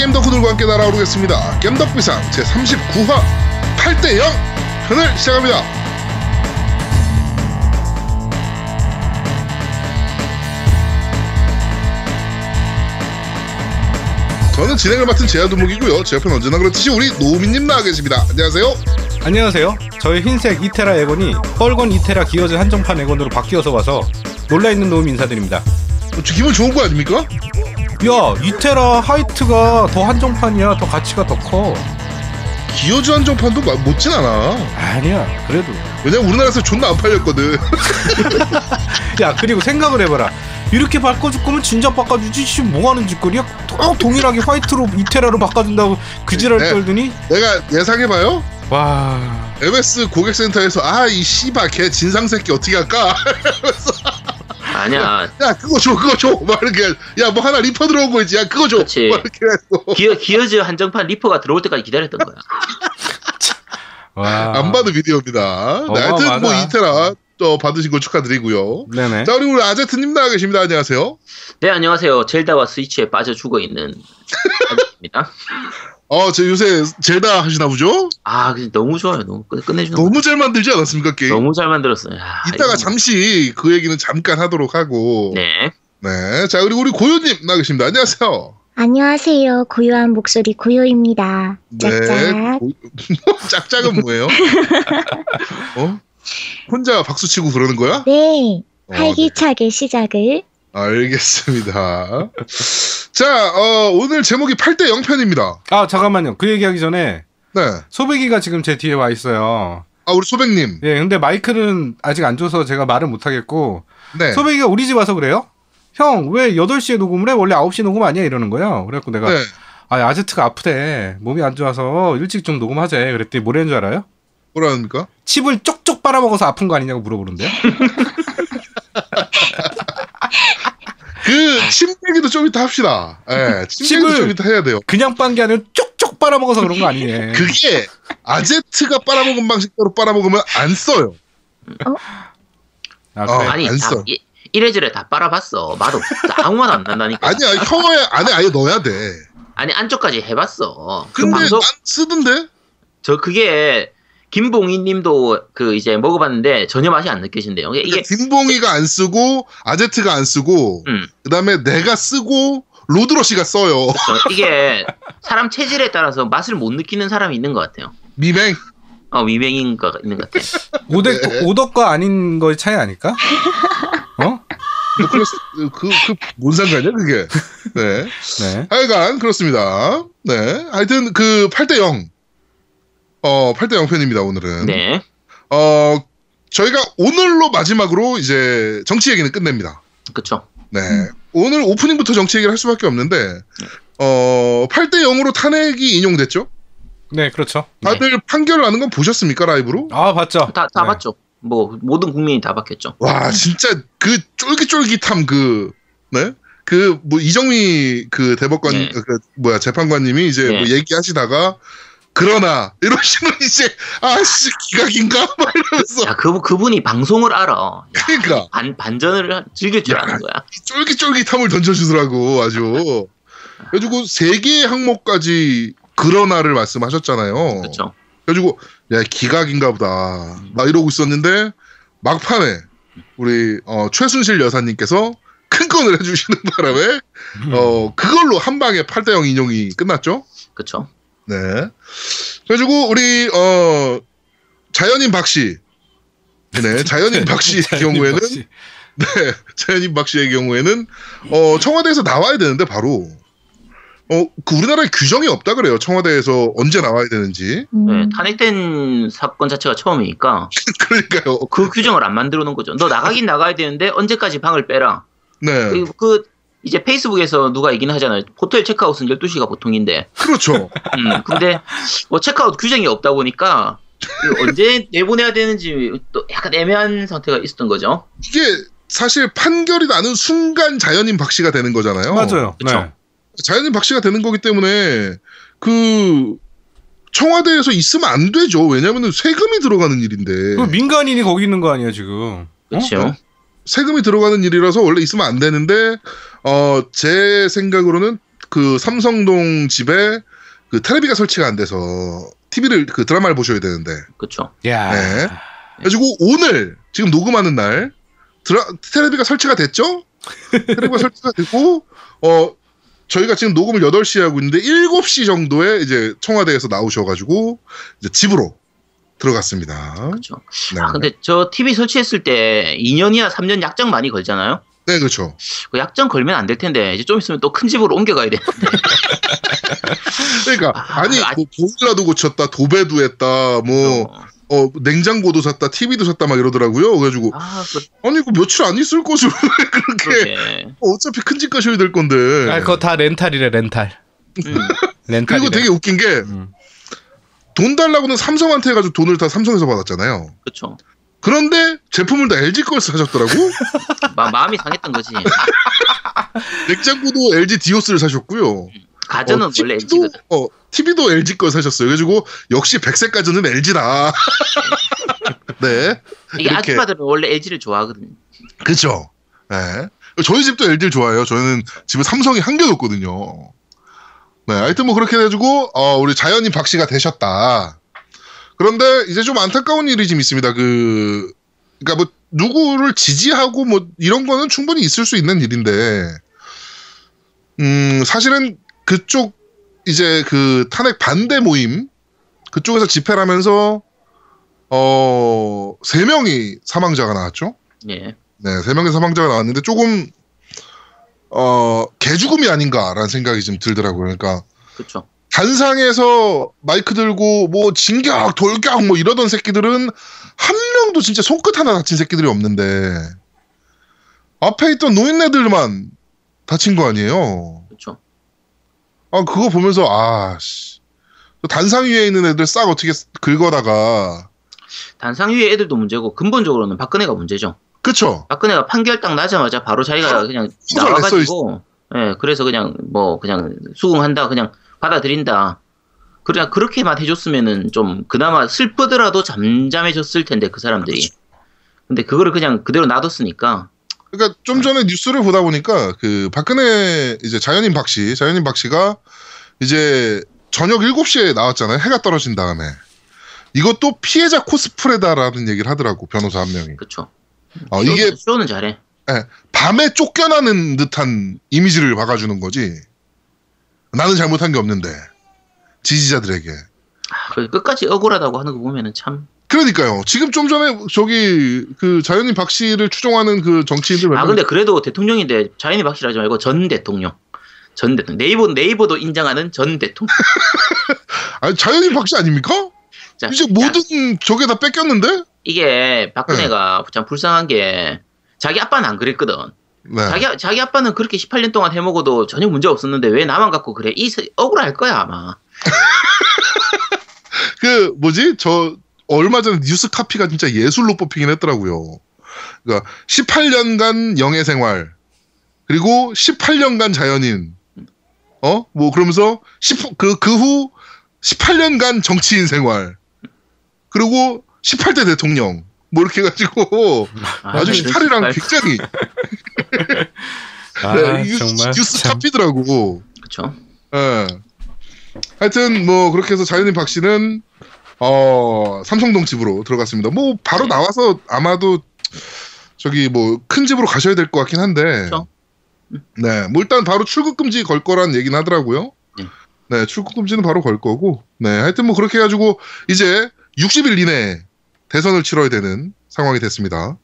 게임 덕후들과 함께 날아오르겠습니다. 겜덕비상 제39화 8대0 편을 시작합니다. 저는 진행을 맡은 제아두목이고요. 제 옆에는 언제나 그렇듯이 우리 노우미님 나와 계십니다. 안녕하세요. 안녕하세요. 저의 흰색 이테라 에건이 뻘건 이테라 기어즈 한정판 에건으로 바뀌어서 와서 놀라 있는 놈 인사드립니다. 어, 저 기분 좋은 거 아닙니까? 야, 이테라 하이트가 더 한정판이야. 더 가치가 더 커. 기어즈 한정판도 마- 못진 않아. 아니야. 그래도. 왜냐면 우리나라에서 존나 안 팔렸거든. 야, 그리고 생각을 해봐라. 이렇게 바꿔줄 거면 진작 바꿔주지. 씨, 뭐 하는 짓거리야? 또 동일하게 화이트로 이테라로 바꿔준다고 그 지랄 네. 떨더니 내가 예상해봐요. 와. MS 고객센터에서 아 이 씨발 걔 진상 새끼 어떻게 할까? 아니야. 야 그거 줘 그거 줘 막 이렇게 야 뭐 하나 리퍼 들어온 거 있지 야 그거 줘막 그치. 이렇게 해서 Gear, Gears 한정판 리퍼가 들어올 때까지 기다렸던 거야. 와. 안 받은 비디오입니다. 네, 하여튼 어마어마하다. 뭐 2테라 또 받으신 거 축하드리고요. 네네. 자 우리 우리 아제트님 나와 계십니다. 안녕하세요. 네, 안녕하세요. 젤다와 스위치에 빠져 죽어 있는 아제트입니다. 어 저 요새 젤다 하시나 보죠? 아, 너무 좋아요. 너무 끝, 끝내주는 거. 너무 잘 만들지 않았습니까 게임? 너무 잘 만들었어요. 야, 이따가 이거- 잠시 그 얘기는 잠깐 하도록 하고 네. 네. 자 그리고 우리 고요님 나와 계십니다. 안녕하세요. 안녕하세요. 고요한 목소리 고요입니다. 짝짝. 고- 짝짝은 뭐예요? 어? 혼자 박수 치고 그러는 거야? 네. 어, 활기차게 시작을. 알겠습니다. 자, 어, 오늘 제목이 8대 0편입니다. 아, 잠깐만요. 그 얘기하기 전에 네. 소배기가 지금 제 뒤에 와 있어요. 아, 우리 소백님. 예, 근데 마이크는 아직 안 줘서 제가 말을 못 하겠고 네. 소배기가 우리 집 와서 그래요? 형, 왜 8시에 녹음을 해? 원래 9시 녹음 아니야? 이러는 거예요. 그래갖고 내가 네. 아, 아제트가 아프대. 몸이 안 좋아서 일찍 좀 녹음하재. 그랬더니 뭐라는 줄 알아요? 뭐라합니까? 칩을 쪽쪽 빨아먹어서 아픈 거 아니냐고 물어보는데요. 그, 침 얘기도 좀 이따 합시다. 예, 침 얘기도 좀 이따 해야 돼요. 그냥 빤 게 아니라 쪽쪽 빨아먹어서 그런 거 아니네. 그게, 아제트가 빨아먹은 방식대로 빨아먹으면 안 써요. 아, 어. 그래. 아니, 안 다, 써. 이, 이래저래 다 빨아봤어. 맛없, 아무 맛 안 난다니까. 아니야, 혀에 안에 아예 넣어야 돼. 아니, 안쪽까지 해봤어. 그 근데 방송, 난 쓰던데? 저 그게, 김봉희 님도 그 이제 먹어봤는데 전혀 맛이 안 느껴진대요. 이게, 그러니까 김봉이가 안 쓰고, 아제트가 안 쓰고, 음, 그 다음에 내가 쓰고, 로드러시가 써요. 저- 이게 사람 체질에 따라서 맛을 못 느끼는 사람이 있는 것 같아요. 미맹. 어, 위맹인 거 있는 것 같아. 오덕, 네. 오덕과 아닌 거의 차이 아닐까? 어? 뭐 그래서 그, 그, 뭔 상관이야, 그게. 네. 네. 하여간, 그렇습니다. 네. 하여튼, 그, 8대 0. 어, 8대 0 편입니다, 오늘은. 네. 어, 저희가 오늘로 마지막으로 이제 정치 얘기는 끝냅니다. 그쵸. 네. 오늘 오프닝부터 정치 얘기를 할 수밖에 없는데, 어, 8대 0으로 탄핵이 인용됐죠? 네, 그렇죠. 네. 다들 판결 나는 건 보셨습니까, 라이브로? 아, 봤죠. 다, 다 네. 봤죠. 뭐, 모든 국민이 다 봤겠죠. 와, 진짜 그 쫄깃쫄깃함 그, 네? 그, 뭐, 이정미 그 대법관, 네. 그, 뭐야, 재판관님이 이제 네. 뭐 얘기하시다가, 그러나, 이러시면 이제, 아씨, 기각인가? 막 이러면서. 야, 그, 그분이 방송을 알아. 야, 그러니까. 반, 반전을 즐길 줄 야, 아는 거야. 쫄깃쫄깃함을 던져주더라고, 아주. 그래가지고, 세 개의 항목까지 그러나를 말씀하셨잖아요. 그쵸. 그래가지고, 야, 기각인가 보다. 막 이러고 있었는데, 막판에, 우리, 어, 최순실 여사님께서 큰 건을 해주시는 바람에, 어, 그걸로 한 방에 8대0 인용이 끝났죠? 그쵸. 네. 그래가지고, 우리, 어, 자연인 박 씨. 네, 자연인 박 씨의 경우에는, 박씨. 네, 자연인 박 씨의 경우에는, 어, 청와대에서 나와야 되는데, 바로, 어, 그 우리나라에 규정이 없다 그래요. 청와대에서 언제 나와야 되는지. 음, 네, 탄핵된 사건 자체가 처음이니까 그러니까요. 그 규정을 안 만들어 놓은 거죠. 너 나가긴 나가야 되는데 언제까지 방을 빼라. 네. 그리고 그 이제 페이스북에서 누가 얘기는 하잖아요. 호텔 체크아웃은 12시가 보통인데. 그렇죠. 음, 근데 뭐 체크아웃 규정이 없다 보니까 그 언제 내보내야 되는지 또 약간 애매한 상태가 있었던 거죠. 이게 사실 판결이 나는 순간 자연인 박 씨가 되는 거잖아요. 맞아요. 네. 자연인 박 씨가 되는 거기 때문에 그 청와대에서 있으면 안 되죠. 왜냐면은 세금이 들어가는 일인데. 그 민간인이 거기 있는 거 아니야 지금? 그렇죠. 세금이 들어가는 일이라서 원래 있으면 안 되는데 어 제 생각으로는 그 삼성동 집에 그 텔레비가 설치가 안 돼서 TV를 그 드라마를 보셔야 되는데 그쵸. 야. 네. 그래가지고 오늘 지금 녹음하는 날 드라 텔레비가 설치가 됐죠? 텔레비가 설치가 됐고 어 저희가 지금 녹음을 8시에 하고 있는데 7시 정도에 이제 청와대에서 나오셔 가지고 이제 집으로 들어갔습니다. 그쵸. 네, 아, 근데 저 TV 설치했을 때 2년이나 3년 약정 많이 걸잖아요? 네 그렇죠. 그 약정 걸면 안 될 텐데, 이제 좀 있으면 또 큰 집으로 옮겨가야 돼. 그러니까 아, 아니 아, 뭐 보일러도 고쳤다, 도배도 했다, 뭐 어, 냉장고도 샀다, TV도 샀다 막 이러더라고요. 그래가지고 아, 그, 아니 그 며칠 안 있을 것으로 왜 그렇게 그러게. 어차피 큰 집 가셔야 될 건데. 아, 그거 다 렌탈이래 렌탈. 음, 렌탈. 그리고 되게 웃긴 게 돈 음. 달라고는 삼성한테 해가지고 돈을 다 삼성에서 받았잖아요. 그쵸. 그런데 제품을 다 LG 걸 사셨더라고. 마, 마음이 상했던 거지. 냉장고도 LG 디오스를 사셨고요. 가전은 어, 원래 LG거든. 어, TV도 LG 걸 사셨어요. 그래가지고 역시 백색 가전은 LG다. 네, 이게 이렇게. 아줌마들은 원래 LG를 좋아하거든. 그죠. 네. 저희 집도 LG를 좋아해요. 저희는 집에 삼성이 한 개도 없거든요. 네, 하여튼 뭐 그렇게 해가지고 어, 우리 자연인 박 씨가 되셨다. 그런데 이제 좀 안타까운 일이 좀 있습니다. 그, 그러니까 뭐 누구를 지지하고 뭐 이런 거는 충분히 있을 수 있는 일인데, 음 사실은 그쪽 이제 그 탄핵 반대 모임 그쪽에서 집회를 하면서 어세 명이 사망자가 나왔죠. 예. 네, 세 명의 사망자가 나왔는데 조금 어 개죽음이 아닌가라는 생각이 좀 들더라고요. 그러니까 그쵸. 단상에서 마이크 들고 뭐 진격, 돌격 뭐 이러던 새끼들은 한 명도 진짜 손끝 하나 다친 새끼들이 없는데 앞에 있던 노인네들만 다친 거 아니에요. 그쵸. 아 그거 보면서 아 씨. 단상 위에 있는 애들 싹 어떻게 긁어다가 단상 위에 애들도 문제고, 근본적으로는 박근혜가 문제죠. 그쵸? 박근혜가 판결 딱 나자마자 바로 자기가 그냥 소설 나와가지고, 예, 그래서 그냥 뭐, 그냥 수긍한다, 그냥 받아들인다. 그냥 그렇게만 해줬으면은 좀 그나마 슬프더라도 잠잠해졌을 텐데, 그 사람들이. 근데 그거를 그냥 그대로 놔뒀으니까, 그러니까 좀 전에 뉴스를 보다 보니까 그 박근혜 이제 자연인 박 씨, 자연인 박 씨가 이제 저녁 7시에 나왔잖아요. 해가 떨어진 다음에. 이것도 피해자 코스프레다라는 얘기를 하더라고 변호사 한 명이. 그쵸. 어, 이게 쇼는 잘해. 밤에 쫓겨나는 듯한 이미지를 박아주는 거지. 나는 잘못한 게 없는데 지지자들에게. 아, 그 끝까지 억울하다고 하는 거 보면은 참. 그러니까요. 지금 좀 전에 저기 그 자연인 박 씨를 추종하는 그 정치인들 몇 아, 명- 근데 그래도 대통령인데 자연이 박실하지 말고 전 대통령. 전 대통령. 네이버, 네이버도 인정하는 전 대통령. 아니 자연인 박 씨 아닙니까? 자, 이제 야, 모든 저게 다 뺏겼는데? 이게 박근혜가 네. 참 불쌍한 게 자기 아빠는 안 그랬거든. 네. 자기, 자기 아빠는 그렇게 18년 동안 해먹어도 전혀 문제 없었는데 왜 나만 갖고 그래? 이 세- 억울할 거야 아마. 그 뭐지 저 얼마 전에 뉴스 카피가 진짜 예술로 뽑히긴 했더라고요. 그러니까 18년간 영예 생활 그리고 18년간 자연인 어 뭐 그러면서 그그 후 18년간 정치인 생활 그리고 18대 대통령 뭐 이렇게 해가지고 아, 스타일이랑 씨발. 굉장히 아, 네, 이거 정말 뉴스 참. 카피더라고. 그쵸. 예. 하여튼 뭐 그렇게 해서 자연인 박 씨는 어 삼성동 집으로 들어갔습니다. 뭐 바로 네. 나와서 아마도 저기 뭐 큰 집으로 가셔야 될 것 같긴 한데. 그렇죠. 네, 뭐 일단 바로 출국 금지 걸 거란 얘기는 하더라고요. 네. 네, 출국 금지는 바로 걸 거고. 네, 하여튼 뭐 그렇게 해가지고 이제 60일 이내에 대선을 치러야 되는 상황이 됐습니다.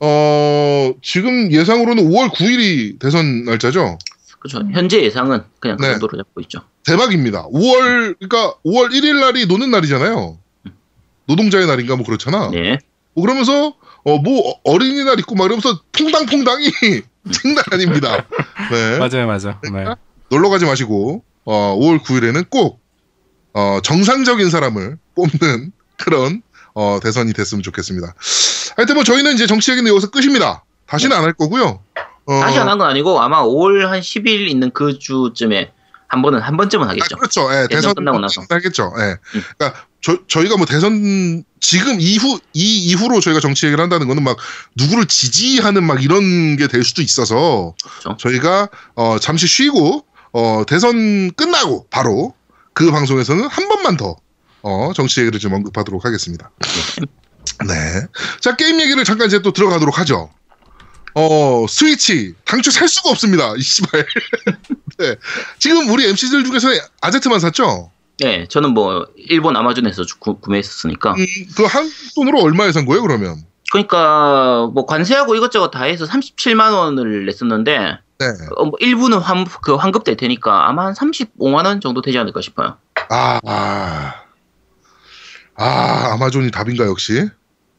어 지금 예상으로는 5월 9일이 대선 날짜죠. 그쵸. 현재 예상은 그냥 그 네. 정도로 잡고 있죠. 대박입니다. 5월 그러니까 5월 1일 날이 노는 날이잖아요. 노동자의 날인가 뭐 그렇잖아. 네. 뭐 그러면서 어 뭐 어린이날 있고 막 이러면서 퐁당퐁당이 장난 아닙니다. 네. 맞아요, 맞아. 네. 놀러 가지 마시고 어 5월 9일에는 꼭 어, 정상적인 사람을 뽑는 그런 어, 대선이 됐으면 좋겠습니다. 하여튼 뭐 저희는 이제 정치 얘기는 여기서 끝입니다. 다시는 안 할 거고요. 어, 다시 안 한 건 아니고 아마 5월 한 10일 있는 그 주쯤에 한 번은 한 번쯤은 아, 하겠죠. 그렇죠. 예, 대선 끝나고 나서. 하겠죠. 예. 음. 그러니까 저, 저희가 뭐 대선 지금 이후 이 이후로 저희가 정치 얘기를 한다는 거는 막 누구를 지지하는 막 이런 게 될 수도 있어서 그렇죠. 저희가 어 잠시 쉬고 어 대선 끝나고 바로 그 방송에서는 한 번만 더 어, 정치 얘기를 좀 언급하도록 하겠습니다. 네. 자, 게임 얘기를 잠깐 이제 또 들어가도록 하죠. 어, 스위치. 당초 살 수가 없습니다. 이 씨발. 네. 지금 우리 MC들 중에서 아제트만 샀죠? 네, 저는 뭐 일본 아마존에서 주- 구, 구매했었으니까. 음, 그한 돈으로 얼마에 산 거예요, 그러면? 그러니까 뭐 관세하고 이것저것 다 해서 37만 원을 냈었는데 네. 어, 뭐 일부는 환, 그 환급될 테니까 아마 한 35만 원 정도 되지 않을까 싶어요. 아, 아. 아, 아마존이 답인가, 역시?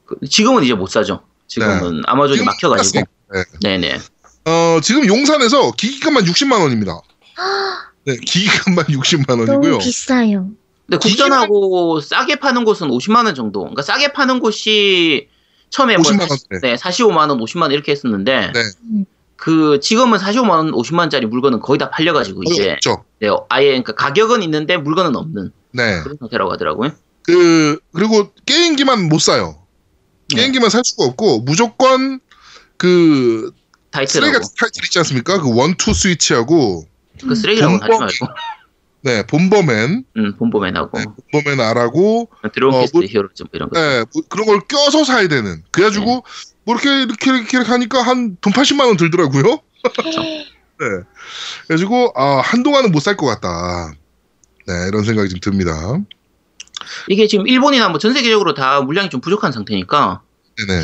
그- 지금은 이제 못 사죠. 지금은 아마존이 지금 막혀가지고. 네. 네네. 어, 지금 용산에서 기기값만 60만 원입니다. 네, 기기값만 60만 원이고요. 너무 비싸요. 근데 국전하고 싸게 파는 곳은 50만 원 정도. 그러니까 싸게 파는 곳이 처음에 뭐 50만 40, 원대. 네, 45만 원, 50만 원 이렇게 했었는데 네. 그 지금은 45만 원, 50만 원짜리 물건은 거의 다 팔려가지고 이제 없죠. 네, 아예 그러니까 가격은 있는데 물건은 없는 네. 그런 상태라고 하더라고요. 그 그리고 게임기만 못 사요. 네. 게임기만 살 수가 없고 무조건 그 쓰레기 같은 타이틀 있지 않습니까? 그 원투 스위치하고 그 쓰레기라고는 하지 말고 네 본버맨, 음, 본보맨하고 네, 본버맨 R하고 드론 어, 뭐- 히어로즈 뭐 이런 거. 네, 뭐 그런 걸 껴서 사야 되는. 그래가지고 뭐 이렇게 이렇게 이렇게 하니까 한 돈 80만 원 들더라고요. 네. 그래가지고 아 한동안은 못 살 것 같다. 네 이런 생각이 좀 듭니다. 이게 지금 일본이나 뭐 전 세계적으로 다 물량이 좀 부족한 상태니까 네네.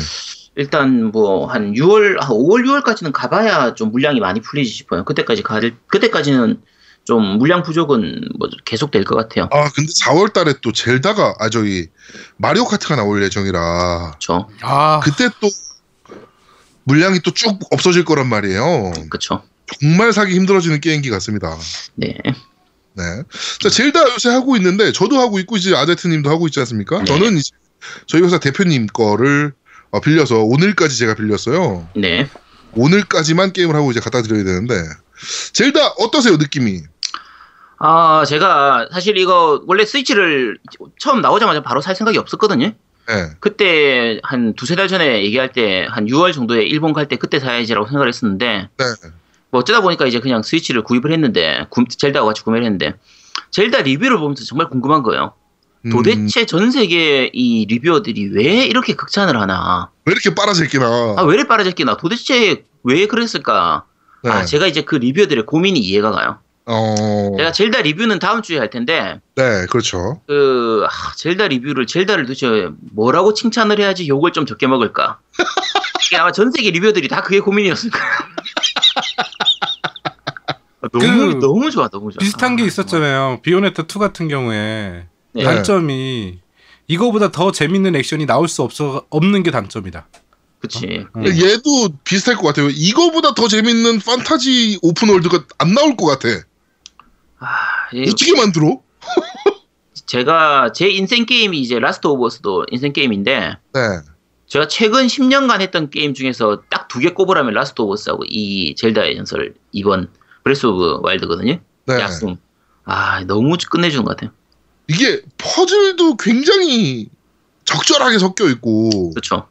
일단 뭐 한 6월, 한 5월, 6월까지는 가봐야 좀 물량이 많이 풀리지 싶어요. 그때까지 가, 그때까지는 좀 물량 부족은 뭐 계속 될 것 같아요. 아 근데 4월달에 또 젤다가 아 저기 마리오 카트가 나올 예정이라 그렇죠, 아, 그때 또 물량이 또 쭉 없어질 거란 말이에요. 그렇죠. 정말 사기 힘들어지는 게임기 같습니다. 네, 네. 자, 젤다 요새 하고 있는데 저도 하고 있고 이제 아제트님도 하고 있지 않습니까? 네. 저는 이제 저희 회사 대표님 거를 어, 빌려서 오늘까지 제가 빌렸어요. 네. 오늘까지만 게임을 하고 이제 갖다 드려야 되는데 젤다 어떠세요 느낌이? 아, 제가 사실 이거 원래 스위치를 처음 나오자마자 바로 살 생각이 없었거든요. 네. 그때 한 두세 달 전에 얘기할 때 한 6월 정도에 일본 갈 때 그때 사야지라고 생각을 했었는데 네. 뭐 어쩌다 보니까 이제 그냥 스위치를 구입을 했는데 구- 젤다와 같이 구매를 했는데 젤다 리뷰를 보면서 정말 궁금한 거예요. 음, 도대체 전 세계 이 리뷰어들이 왜 이렇게 극찬을 하나? 왜 이렇게 빨아들기나? 아, 왜 이렇게 빠르졌기나? 도대체 왜 그랬을까? 네. 아, 제가 이제 그 리뷰어들의 고민이 이해가 가요. 어. 제가 젤다 리뷰는 다음 주에 할 텐데, 네, 그렇죠. 그, 아, 젤다 리뷰를, 젤다를 도대체 뭐라고 칭찬을 해야지 욕을 좀 적게 먹을까? 아마 전 세계 리뷰어들이 다 그게 고민이었을 거예요. 아, 너무, 그 너무 좋아, 너무 좋아. 비슷한 게 아, 있었잖아요. 비오네타 2 같은 경우에 네. 단점이 이거보다 더 재밌는 액션이 나올 수 없어 없는 게 단점이다. 그치. 음. 얘도 비슷할 것 같아요. 이거보다 더 재밌는 판타지 open world가 안 나올 것 같아. 아, 이- 어떻게 만들어? 제가 제 인생 게임이 이제 Last of Us도 인생 게임인데 네. 제가 최근 10년간 했던 게임 중에서 딱 두 개 꼽으라면 Last of Us하고 이 젤다의 전설 이번 Breath of Wild거든요. 네. 약속. 아 너무 끝내주는 것 같아요. 이게 퍼즐도 굉장히 적절하게 섞여 있고, 그렇죠.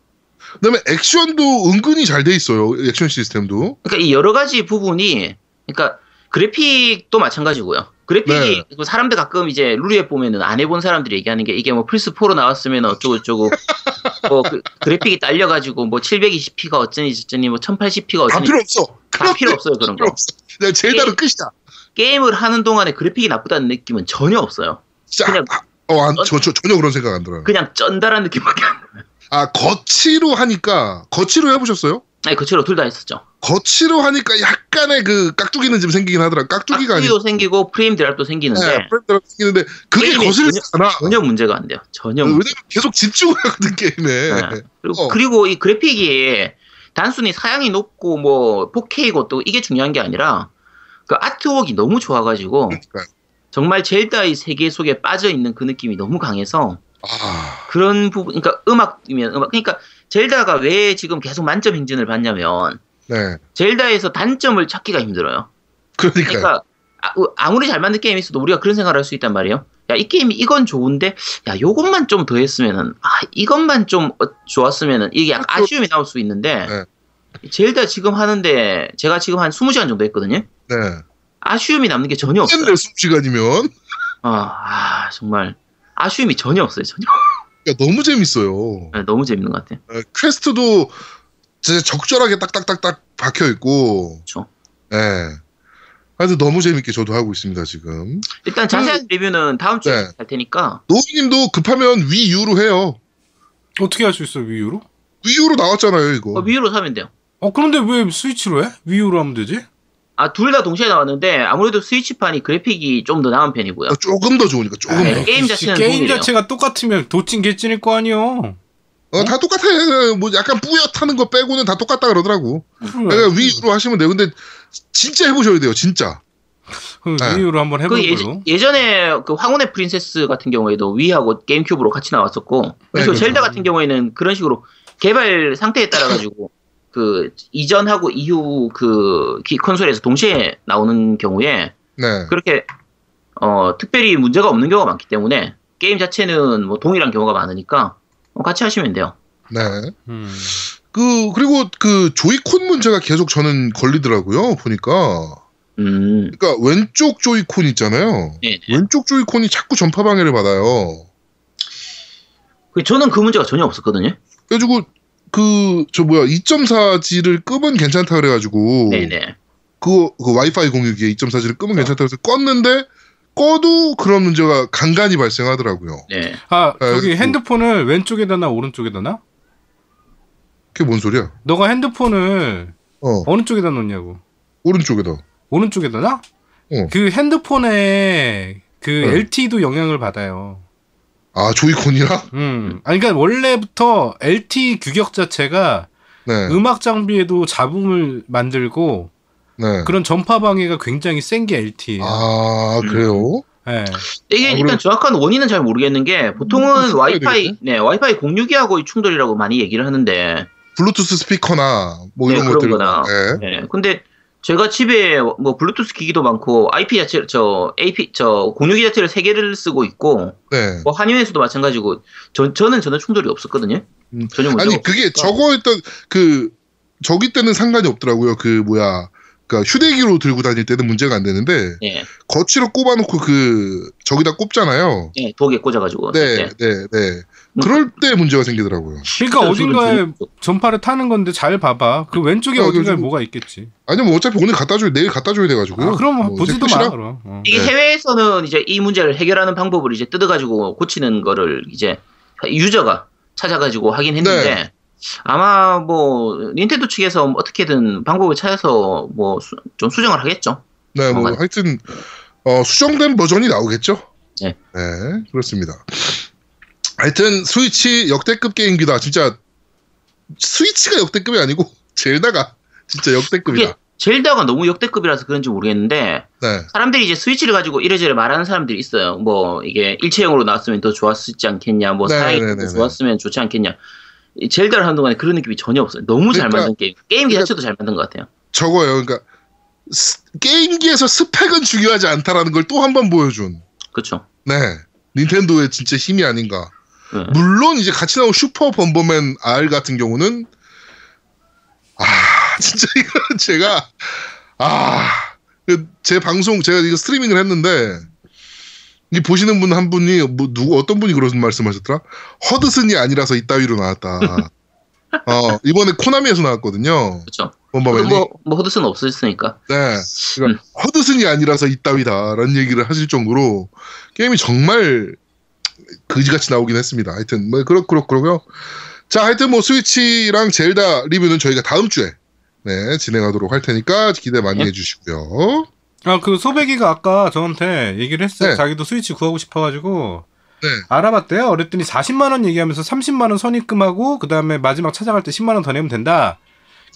그다음에 액션도 은근히 잘 돼 있어요. 액션 시스템도. 그러니까 이 여러 가지 부분이 그러니까 그래픽도 마찬가지고요. 그래픽이 그 사람들 가끔 이제 루리에 보면은 안 해본 사람들이 얘기하는 게 이게 뭐 플스 4로 나왔으면 어쩌고 저쩌고 뭐 그, 그래픽이 딸려가지고 뭐 720p가 어쩌니 저쩌니 뭐 1080p가 다 어쩌니 필요 없어. 다 필요 없어요 그런 거. 없어. 그냥 젤다는 끝이다. 게임을 하는 동안에 그래픽이 나쁘다는 느낌은 전혀 없어요. 진짜 그냥- 아, 어, 안, 저, 저, 전혀 그런 생각 안 들어요. 그냥 쩐다라는 느낌밖에 안 나요. 아 거치로 하니까 거치로 해보셨어요? 아니 그치로 둘 다 했었죠. 거치로 하니까 약간의 그 깍두기는 좀 생기긴 하더라. 깍두기가 깍두기도 생기고 프레임 드랍도 생기는데 네, 프레임대로 생기는데 그게 거슬리지 않아. 전혀 문제가 안 돼요. 전혀. 왜냐면 계속 집중을 하거든 게임에. 네. 그리고, 어. 그리고 이 그래픽이 단순히 사양이 높고 뭐 4K고 또 이게 중요한 게 아니라 그 아트웍이 너무 좋아가지고 그러니까 정말 젤다의 세계 속에 빠져 있는 그 느낌이 너무 강해서 아, 그런 부분, 그러니까 음악이면 음악, 그러니까 젤다가 왜 지금 계속 만점 행진을 받냐면 네, 젤다에서 단점을 찾기가 힘들어요. 그러니까요. 그러니까 아, 무리 잘 만든 게임이 있어도 우리가 그런 생각을 할 수 있단 말이에요. 야, 이 게임이 이건 좋은데, 야, 요것만 좀 더 했으면은, 아, 이것만 좀 어, 좋았으면은, 이게 약간 그렇죠. 아쉬움이 나올 수 있는데, 네. 젤다 지금 하는데, 제가 지금 한 20시간 정도 했거든요? 네. 아쉬움이 남는 게 전혀 없어요. 맨날 20시간이면 아, 아, 정말. 아쉬움이 전혀 없어요, 전혀. 야, 너무 재밌어요. 네, 너무 재밌는 것 같아요. 에, 퀘스트도 진짜 적절하게 딱딱딱딱 박혀 있고. 그쵸. 예. 하여튼 너무 재밌게 저도 하고 있습니다 지금. 일단 자세한 리뷰는 다음 주에 네. 할 테니까, 노우님도 급하면 위유로 해요. 어떻게 할 수 있어 위유로? 위유로 나왔잖아요 이거. 어, Wii U로 사면 돼요. 어 그런데 왜 스위치로 해? Wii U로 하면 되지? 아, 둘 다 동시에 나왔는데, 아무래도 Switch판이 그래픽이 좀 더 나은 편이고요. 어, 조금 더 좋으니까 조금 네, 더. 게임 자체는 게임 동일해요. 자체가 똑같으면 도찐 개찐일 거 아니요. 어, 다 똑같아. 뭐 약간 뿌옇하는 거 빼고는 다 똑같다 그러더라고. 그러니까 Wii U로 하시면 돼요. 근데 진짜 해보셔야 돼요, 진짜. 그 네. Wii U로 한번 해볼 그 걸로. 예, 전 에그 황혼의 Princess 같은 경우에도 Wii하고 GameCube로 같이 나왔었고 그리고 네, 젤다 그렇죠. 같은 경우에는 그런 식으로 개발 상태에 따라 가지고 그 이전하고 이후 그 기- 콘솔에서 동시에 나오는 경우에 네. 그렇게 어 특별히 문제가 없는 경우가 많기 때문에 게임 자체는 뭐 동일한 경우가 많으니까 어, 같이 하시면 돼요. 네. 음. 그 그리고 그 조이콘 문제가 계속 저는 걸리더라고요. 보니까. 음, 그러니까 왼쪽 조이콘 있잖아요. 네. 왼쪽 조이콘이 자꾸 전파 방해를 받아요. 그 저는 그 문제가 전혀 없었거든요. 그래가지고 그 저 뭐야 2.4G를 끄면 괜찮다 그래가지고 네네. 그, 그 와이파이 공유기에 2.4G를 끄면 괜찮다 그래서 껐는데 꺼도 그런 문제가 간간히 발생하더라고요. 네. 아 네, 저기 그- 핸드폰을 왼쪽에다 놔 오른쪽에다 놔? 그게 뭔 소리야? 너가 핸드폰을 어 어느 쪽에다 놓냐고? 오른쪽에다. 오른쪽에다 놔? 어. 그 핸드폰에 그 네. LTE도 영향을 받아요. 아 조이콘이랑? 음. 아니 그러니까 원래부터 LTE 규격 자체가 네. 음악 장비에도 잡음을 만들고 네. 그런 전파 방해가 굉장히 센 게 LTE예요. 아 그래요? 예. 이게 아, 일단 그럼- 정확한 원인은 잘 모르겠는 게 음, 보통은 좀 와이파이 되겠네. 네 와이파이 공유기하고의 충돌이라고 많이 얘기를 하는데 블루투스 스피커나 뭐 네, 이런 그런 것들. 거나. 네. 네 근데 제가 집에 뭐 블루투스 기기도 많고 IP 자체 저 AP 저 공유기 자체를 세 개를 쓰고 있고 네. 뭐 한유에서도 마찬가지고 저 저는 전혀 충돌이 없었거든요. 음. 전혀 문제가 아니 그게 없으니까. 저거 했던 그 저기 때는 상관이 없더라고요. 그 뭐야. 그러니까 휴대기로 들고 다닐 때는 문제가 안 되는데 예, 거치로 꼽아놓고 그 저기다 꼽잖아요. 예, 독에 꽂아가지고. 네, 네. 네, 네. 음. 그럴 때 문제가 생기더라고요. 그러니까 어딘가에 전파를 타는 건데 잘 봐봐. 그 왼쪽에 아, 어딘가에 요즘- 뭐가 있겠지. 아니 뭐 어차피 오늘 갖다 줘야 내일 갖다 줘야 돼가지고요. 아, 그럼 뭐 보지도 마? 그럼. 어. 이게 네. 해외에서는 이제 이 문제를 해결하는 방법을 이제 뜯어가지고 고치는 거를 이제 유저가 찾아가지고 하긴 했는데 네. 아마 뭐 닌텐도 측에서 뭐 어떻게든 방법을 찾아서 뭐 좀 수정을 하겠죠. 네, 뭐 뭐가- 하여튼 어, 수정된 버전이 나오겠죠. 네. 네, 그렇습니다. 하여튼 스위치 역대급 게임기다. 진짜 스위치가 역대급이 아니고 젤다가 진짜 역대급이다. 젤다가 너무 역대급이라서 그런지 모르겠는데 네, 사람들이 이제 스위치를 가지고 이래저래 말하는 사람들이 있어요. 뭐 이게 일체형으로 나왔으면 더 좋았지 않겠냐, 뭐 네, 더 네, 네. 좋았으면 좋지 않겠냐. 이 젤다를 하는 동안에 그런 느낌이 전혀 없어요. 너무 잘 그러니까- 만든 게임. 게임기 그러니까- 자체도 잘 만든 것 같아요. 저거예요. 그러니까 스- 게임기에서 스펙은 중요하지 않다라는 걸 또 한 번 보여준. 그렇죠. 네, 닌텐도의 진짜 힘이 아닌가. 네. 물론 이제 같이 나온 Super Bomberman R 같은 경우는 아 진짜 이거 제가 아 제 방송 제가 이거 스트리밍을 했는데 이 보시는 분 한 분이 뭐 누구 어떤 분이 그런 말씀하셨더라 허드슨이 아니라서 이따위로 나왔다. 어 이번에 코나미에서 나왔거든요. 그렇죠. 뭐, 뭐 허드슨 없었으니까. 네. 그러니까 허드슨이 아니라서 이따위다라는 얘기를 하실 정도로 게임이 정말 그지같이 나오긴 했습니다. 하여튼 뭐 그렇 그렇 그러고요. 자, 하여튼 뭐 스위치랑 젤다 리뷰는 저희가 다음 주에 네, 진행하도록 할 테니까 기대 많이 네. 해주시고요. 아, 그 소백이가 아까 저한테 얘기를 했어요. 네. 자기도 스위치 구하고 싶어가지고 네. 알아봤대요. 그랬더니 40만 원 얘기하면서 30만 원 선입금하고 그 다음에 마지막 찾아갈 때 10만 원 더 내면 된다.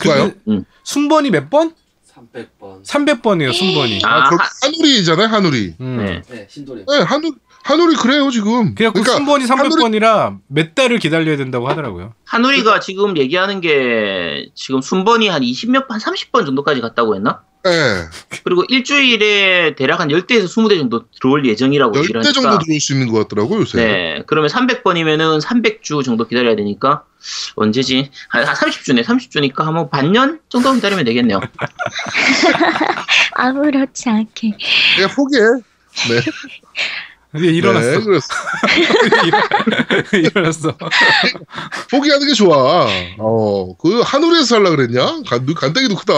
좋아요. 음. 순번이 몇 번? 300번. 300번이에요. 순번이. 아, 아, 그 하- 한우리잖아요, 한우리. 음. 네. 네, 신도림. 네, 한우 한우리 그래요 지금. 그래갖고 그러니까 순번이 300번이라 몇 달을 기다려야 된다고 하더라고요. 한우리가 지금 얘기하는 게 지금 순번이 한 20몇 번, 30번 정도까지 갔다고 했나? 예. 그리고 일주일에 대략 한 10대에서 20대 정도 들어올 예정이라고 얘기를 10대 하니까 정도 들어올 수 있는 것 같더라고요, 요새. 네. 그러면 300번이면은 300주 정도 기다려야 되니까 언제지? 한 30주네. 30주니까 한뭐 반년 정도 기다리면 되겠네요. 아무렇지 않게. 그냥 포기해. 네. 이제 일어났어. 네, 그래서 일어났어. 포기하는 게 좋아. 어, 그 한우리에서 살라 그랬냐? 간, 간땡이도 크다.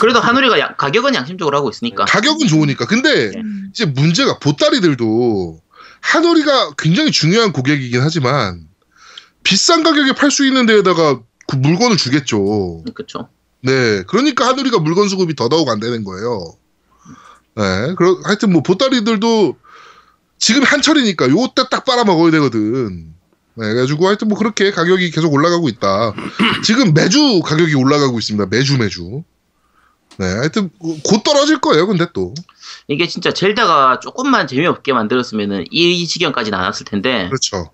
그래도 한우리가 야- 가격은 양심적으로 하고 있으니까. 가격은 좋으니까. 근데 음. 이제 문제가 보따리들도 한우리가 굉장히 중요한 고객이긴 하지만 비싼 가격에 팔 수 있는 데에다가 그 물건을 주겠죠. 그렇죠. 네, 그러니까 한우리가 물건 수급이 더더욱 안 되는 거예요. 네, 그러, 하여튼 뭐 보따리들도 지금 한철이니까 요때 딱 빨아 먹어야 되거든. 네, 그래가지고 하여튼 뭐 그렇게 가격이 계속 올라가고 있다. 지금 매주 가격이 올라가고 있습니다. 매주 매주. 네, 하여튼 곧 떨어질 거예요. 근데 또 이게 진짜 젤다가 조금만 재미없게 만들었으면은 이 지경까지는 안 왔을 텐데 그렇죠.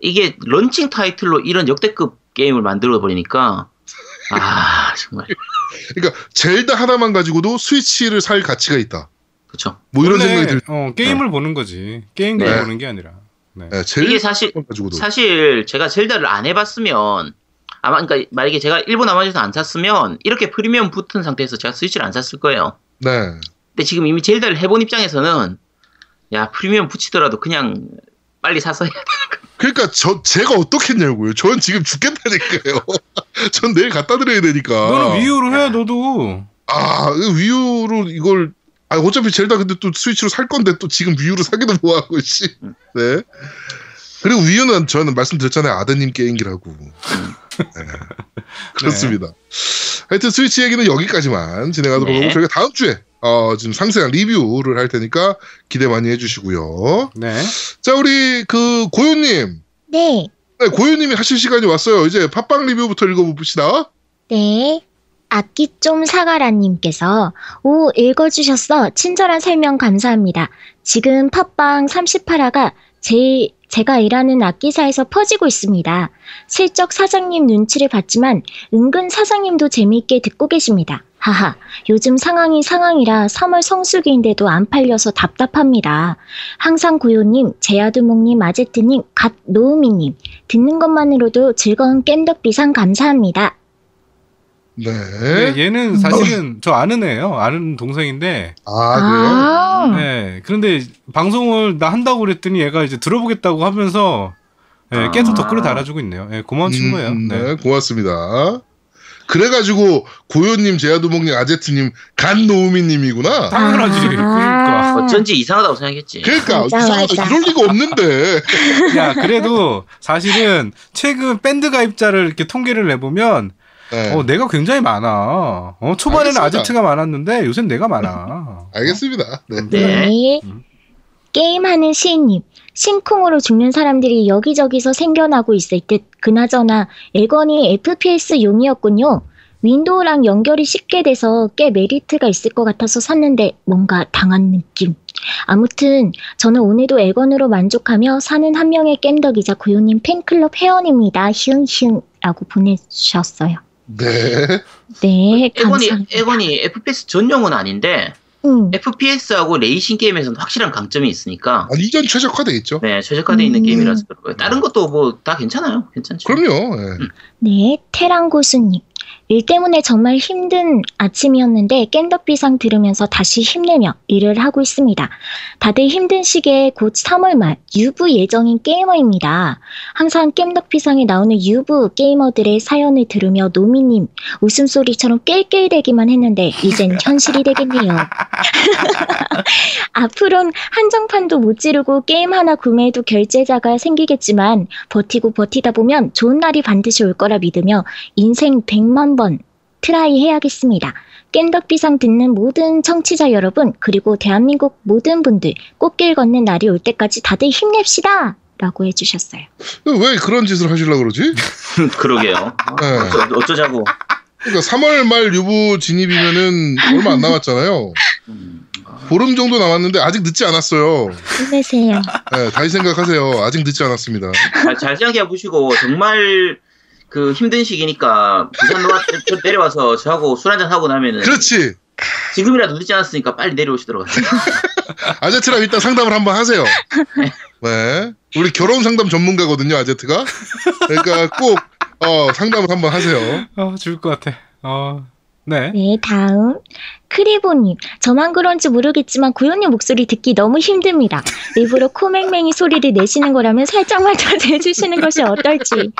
이게 런칭 타이틀로 이런 역대급 게임을 만들어 버리니까 아 정말 그러니까 젤다 하나만 가지고도 스위치를 살 가치가 있다. 그렇죠. 뭐 이런 생각이 들. 어, 게임을 보는 거지. 게임을 네. 보는 게 아니라. 네. 네, 이게 사실 가지고도. 사실 제가 젤다를 안 해봤으면 아마 그러니까 만약에 제가 일본 아마존에서 안 샀으면 이렇게 프리미엄 붙은 상태에서 제가 스위치를 안 샀을 거예요. 네. 근데 지금 이미 젤다를 해본 입장에서는 야 프리미엄 붙이더라도 그냥 빨리 사서 해야 돼. 그러니까 저 제가 어떻겠냐고요. 전 지금 죽겠다니까요. 전 내일 갖다 드려야 되니까. 너는 위유로 해, 너도. 아, 그 위유로 이걸 아 어차피 젤다 근데 또 스위치로 살 건데 또 지금 위유로 사기도 뭐하고 씨. 네. 그리고 위유는 저는 말씀드렸잖아요. 아드님 게임기라고. 네. 그렇습니다. 하여튼 스위치 얘기는 여기까지만 진행하도록 네. 하고 저희가 다음 주에 어, 지금 상세한 리뷰를 할 테니까 기대 많이 해주시고요. 네. 자, 우리 그 고유님. 네. 네, 고유님이 하실 시간이 왔어요. 이제 팟빵 리뷰부터 읽어봅시다. 네. 악기 좀 사가라님께서 오 읽어주셨어 친절한 설명 감사합니다. 지금 팟빵 38화가 제 제가 일하는 악기사에서 퍼지고 있습니다. 슬쩍 사장님 눈치를 봤지만 은근 사장님도 재미있게 듣고 계십니다. 하하 요즘 상황이 상황이라 3월 성수기인데도 안 팔려서 답답합니다. 항상 고요님, 제아두목님, 아제트님, 갓 노우미님 듣는 것만으로도 즐거운 깸덕비상 감사합니다. 네. 네, 얘는 사실은 저 아는 애예요. 아는 동생인데. 아, 그래요? 아, 네. 그런데 방송을 나 한다고 그랬더니 얘가 이제 들어보겠다고 하면서 네, 아. 계속 댓글을 달아주고 있네요. 네, 고마운 친구예요. 음, 네. 네, 고맙습니다. 그래가지고 고요님, 제아두목님, 아제트님, 간노우미님이구나. 당연하지. 아. 그러니까. 어쩐지 이상하다고 생각했지. 그러니까 맞아, 이상하다. 맞아. 이럴 리가 없는데. 야, 그래도 사실은 최근 밴드 가입자를 이렇게 통계를 내보면 네, 어, 내가 굉장히 많아. 어, 초반에는 알겠습니다. 아제트가 많았는데 요새는 내가 많아. 알겠습니다. 네. 네. 네. 음. 게임하는 시인님, 심쿵으로 죽는 사람들이 여기저기서 생겨나고 있을 듯 그나저나 에건이 FPS용이었군요. 윈도우랑 연결이 쉽게 돼서 꽤 메리트가 있을 것 같아서 샀는데 뭔가 당한 느낌. 아무튼 저는 오늘도 에건으로 만족하며 사는 한 명의 겜덕이자 고요님 팬클럽 회원입니다. 히응히응 라고 보내주셨어요. 네. 네, 에건이 감사합니다. 에건이 FPS 전용은 아닌데 음, FPS하고 레이싱 게임에서는 확실한 강점이 있으니까 아, 이전 최적화돼 있죠. 네 최적화되어 있는 음. 게임이라서 그렇고요. 다른 것도 뭐 다 괜찮아요. 괜찮죠. 그럼요. 네. 네, 테랑고수님. 일 때문에 정말 힘든 아침이었는데 깬덕비상 들으면서 다시 힘내며 일을 하고 있습니다. 다들 힘든 시기에 곧 3월 말 유부 예정인 게이머입니다. 항상 깸덕비상에 나오는 유부 게이머들의 사연을 들으며 노미님 웃음소리처럼 낄낄대기만 했는데 이젠 현실이 되겠네요. 앞으론 한정판도 못 지르고 게임 하나 구매해도 결재자가 생기겠지만 버티고 버티다 보면 좋은 날이 반드시 올 거라 믿으며 인생 100만 번 try 해야겠습니다. 겜덕비상 듣는 모든 청취자 여러분 그리고 대한민국 모든 분들 꽃길 걷는 날이 올 때까지 다들 힘냅시다 라고 해주셨어요. 왜 그런 짓을 하시려고 그러지? 그러게요. 네. 어쩌, 어쩌자고. 그러니까 3월 말 유부 진입이면은 얼마 안 남았잖아요. 음, 보름 정도 남았는데 아직 늦지 않았어요. 힘내세요. 네, 다시 생각하세요. 아직 늦지 않았습니다. 잘, 잘 생각해 보시고 정말 그 힘든 시기니까 부산 저 내려와서 저하고 술 한잔 하고 나면은 그렇지. 지금이라도 늦지 않았으니까 빨리 내려오시도록 하세요. 아제트랑 일단 상담을 한번 하세요. 네. 우리 결혼 상담 전문가거든요, 아제트가. 그러니까 꼭, 어, 상담을 한번 하세요. 아, 죽을 것 같아. 어, 네. 네, 다음. 크리보님, 저만 그런지 모르겠지만 구현님 목소리 듣기 너무 힘듭니다. 일부러 코맹맹이 소리를 내시는 거라면 살짝만 더 내주시는 것이 어떨지.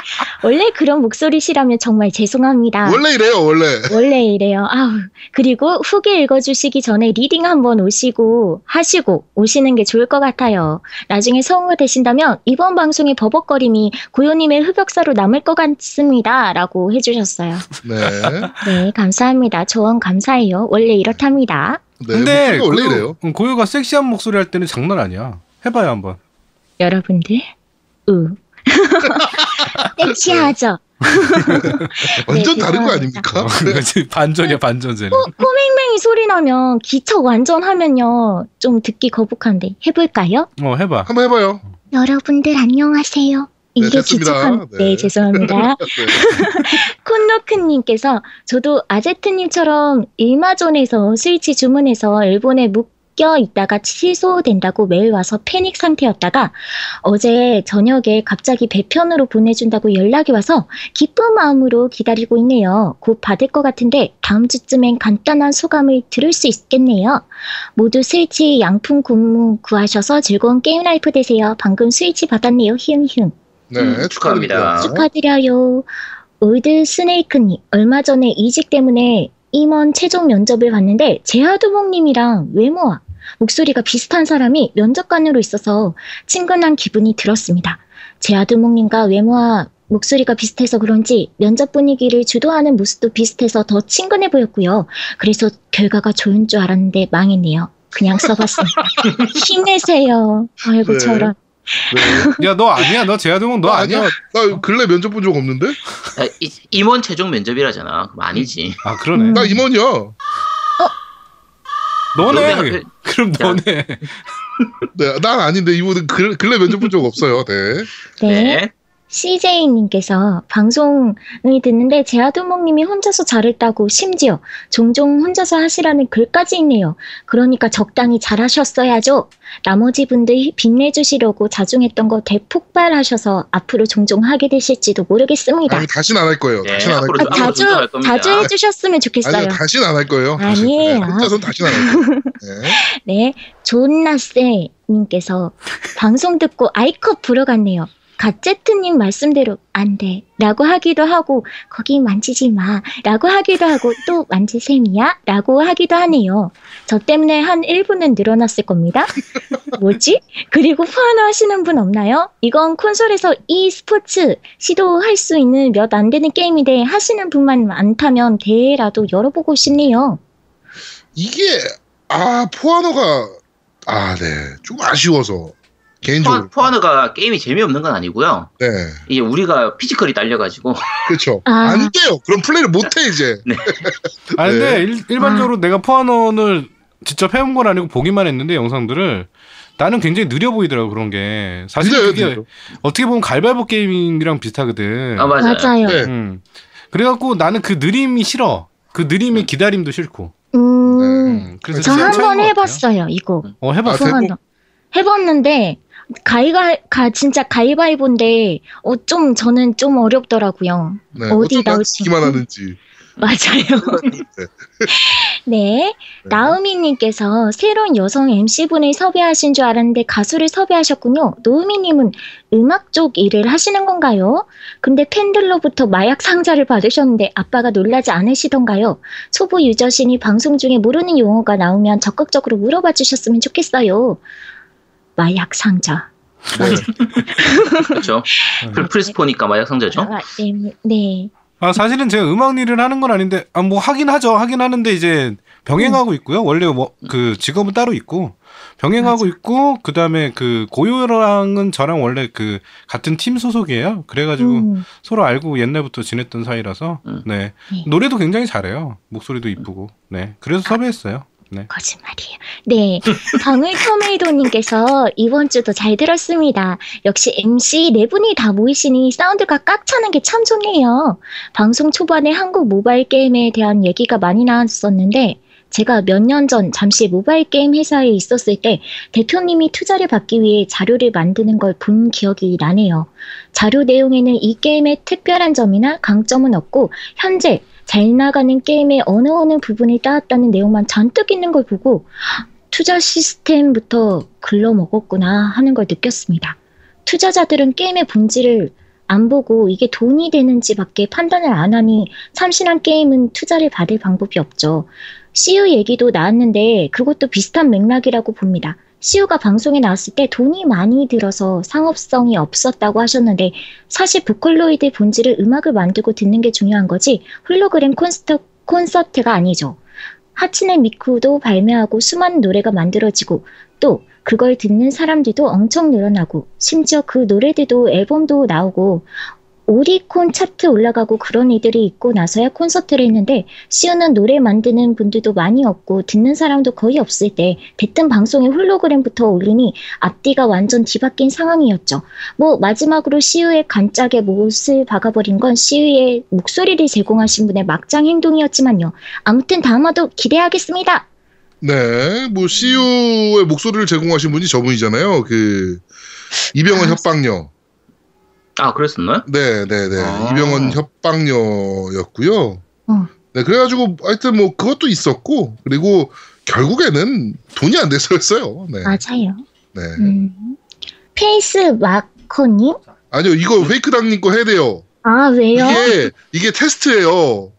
원래 그런 목소리시라면 정말 죄송합니다. 원래 이래요, 원래. 원래 이래요. 아우. 그리고 후기 읽어주시기 전에 reading 한번 오시고 하시고 오시는 게 좋을 것 같아요. 나중에 성우가 되신다면 이번 방송의 버벅거림이 고요님의 흑역사로 남을 것 같습니다. 라고 해주셨어요. 네. 네, 감사합니다. 조언 감사해요. 원래 이렇답니다. 네. 근데 목소리가 원래 고요- 이래요. 음, 고요가 섹시한 목소리 할 때는 장난 아니야. 해봐요 한번. 여러분들, 으. 섹시하죠? 완전 네, 다른 거. 아닙니까? 어, 그치 반전이야 반전 쟤는. 코맹맹이 소리 나면 기척 완전 하면요. 좀 듣기 거북한데. 해볼까요? 어 해봐. 한번 해봐요. 여러분들 안녕하세요. 네, 이게 됐습니다. 기척한, 네. 네, 죄송합니다. 네. 콘노크님께서 저도 아제트님처럼 일마존에서 스위치 주문해서 일본에 묶여 있다가 취소된다고 메일 와서 패닉 상태였다가 어제 저녁에 갑자기 배편으로 보내준다고 연락이 와서 기쁜 마음으로 기다리고 있네요. 곧 받을 것 같은데 다음 주쯤엔 간단한 소감을 들을 수 있겠네요. 모두 스위치 양품 구문 구하셔서 즐거운 게임 life 되세요. 방금 스위치 받았네요. 히응히응. 네, 음, 축하합니다. 축하드려요. 올드 스네이크님, 얼마 전에 이직 때문에 임원 최종 면접을 봤는데 제하두목님이랑 외모와 목소리가 비슷한 사람이 면접관으로 있어서 친근한 기분이 들었습니다. 제하두목님과 외모와 목소리가 비슷해서 그런지 면접 분위기를 주도하는 모습도 비슷해서 더 친근해 보였고요. 그래서 결과가 좋은 줄 알았는데 망했네요. 그냥 써봤습니다. 힘내세요. 아이고 네. 저런. 네. 야너 아니야 너 제아동은 너 아니야. 나 근래 면접 본 적 없는데? 아, 이- 임원 최종 면접이라잖아. 그럼 아니지. 아 그러네. 음. 나 임원이야. 너네. 너네 하필- 그럼 야. 너네. 네, 난 아닌데 이분은 근- 근래 면접 본 적 없어요. 네. 네. 네. CJ님께서 방송을 듣는데 제아두목님이 혼자서 잘했다고 심지어 종종 혼자서 하시라는 글까지 있네요. 그러니까 적당히 잘하셨어야죠. 나머지 분들 빛내주시려고 자중했던 거 대폭발하셔서 앞으로 종종 하게 되실지도 모르겠습니다. 아니, 다시는 안 할 거예요. 네, 다시는 안 할 거예요. 아, 자주. 자주 해주셨으면 좋겠어요. 아니요, 다시는 안 할 거예요. 아니에요. 네, 혼자서는 다시는 안 할 거예요. 네. 네, 존나세님께서 방송 듣고 아이컵 보러 갔네요. 가제트님 말씀대로 안 돼. 라고 하기도 하고, 거기 만지지 마. 라고 하기도 하고, 또 만지셈이야? 라고 하기도 하네요. 저 때문에 한 1분은 늘어났을 겁니다. 뭐지? 그리고 포하나 하시는 분 없나요? 이건 콘솔에서 e 스포츠 시도할 수 있는 몇 안 되는 게임인데 하시는 분만 많다면 대회라도 열어보고 싶네요. 이게 아 포아노가 아 네 좀 아쉬워서 개인적으로 포, 포아너가 게임이 재미없는 건 아니고요. 네 이게 우리가 피지컬이 딸려가지고 그렇죠 아. 안 돼요 그럼 플레이를 못해 이제 아 근데 네. 일, 일반적으로 내가 포아논을 직접 해본 건 아니고 보기만 했는데 영상들을 나는 굉장히 느려 보이더라고 그런 게 사실 늦어요, 그게 늦어요. 어떻게 보면 갈발보 게임이랑 비슷하거든. 아 맞아요. 맞아요. 네. 음. 그래갖고 나는 그 느림이 싫어. 그 느림의 기다림도 싫고. 음, 음. 그래서 저 한 번. 해봤어요, 이거. 어 해봤어. 아. 해봤는데, 가위가, 가, 진짜 가위바위보인데, 어, 좀, 저는 좀 어렵더라고요. 네, 어디 어쩌다 나올지. 기만 하는지 맞아요. 네. 나우미님께서 새로운 여성 MC분을 섭외하신 줄 알았는데 가수를 섭외하셨군요. 노우미님은 음악 쪽 일을 하시는 건가요? 근데 팬들로부터 마약 상자를 받으셨는데 아빠가 놀라지 않으시던가요? 초보 유저신이 방송 중에 모르는 용어가 나오면 적극적으로 물어봐 주셨으면 좋겠어요. 마약 상자. 그렇죠. 풀- 프리스포니까 마약 상자죠. 아, 네. 네. 아 사실은 제가 음악 일을 하는 건 아닌데 아 뭐 하긴 하죠. 하긴 하는데 이제 병행하고 있고요. 원래 뭐 그 직업은 따로 있고 병행하고 있고 그 다음에 그 고요랑은 저랑 원래 그 같은 팀 소속이에요. 그래가지고 음, 서로 알고 옛날부터 지냈던 사이라서 음. 네 네. 노래도 굉장히 잘해요. 목소리도 이쁘고 네 그래서 섭외했어요. 네. 거짓말이에요. 네. 방울토메이도님께서 이번 주도 잘 들었습니다. 역시 MC 네 분이 다 모이시니 사운드가 꽉 차는 게 참 좋네요. 방송 초반에 한국 모바일 게임에 대한 얘기가 많이 나왔었는데, 제가 몇 년 전 잠시 모바일 게임 회사에 있었을 때 대표님이 투자를 받기 위해 자료를 만드는 걸 본 기억이 나네요. 자료 내용에는 이 게임의 특별한 점이나 강점은 없고 현재 잘 나가는 게임의 어느 어느 부분이 따왔다는 내용만 잔뜩 있는 걸 보고 투자 시스템부터 글러먹었구나 하는 걸 느꼈습니다. 투자자들은 게임의 본질을 안 보고 이게 돈이 되는지밖에 판단을 안 하니 참신한 게임은 투자를 받을 방법이 없죠. CU 얘기도 나왔는데 그것도 비슷한 맥락이라고 봅니다. CU가 방송에 나왔을 때 돈이 많이 들어서 상업성이 없었다고 하셨는데 사실 보컬로이드 본질을 음악을 만들고 듣는 게 중요한 거지 홀로그램 콘스터, 콘서트가 아니죠. 하츠네 미쿠도 발매하고 수많은 노래가 만들어지고 또 그걸 듣는 사람들도 엄청 늘어나고 심지어 그 노래들도 앨범도 나오고 오리콘 차트 올라가고 그런 이들이 있고 나서야 콘서트를 했는데 시우는 노래 만드는 분들도 많이 없고 듣는 사람도 거의 없을 때 대뜸 방송에 홀로그램부터 올리니 앞뒤가 완전 뒤바뀐 상황이었죠. 뭐 마지막으로 시우의 간짝에 못을 박아버린 건 시우의 목소리를 제공하신 분의 막장 행동이었지만요. 아무튼 다음화도 기대하겠습니다. 네, 뭐 CU의 목소리를 제공하신 분이 저분이잖아요. 그 이병헌 아, 협박녀. 아, 그랬었나요? 네, 네, 네. 아. 이병헌 협박녀였고요. 어. 네, 그래가지고 하여튼 뭐 그것도 있었고 그리고 결국에는 돈이 안 돼서였어요. 네, 맞아요. 네. 음. 페이스 마커님? 아니요, 이거 페이크당님 거 해야 돼요. 아 왜요? 이게 이게 테스트예요.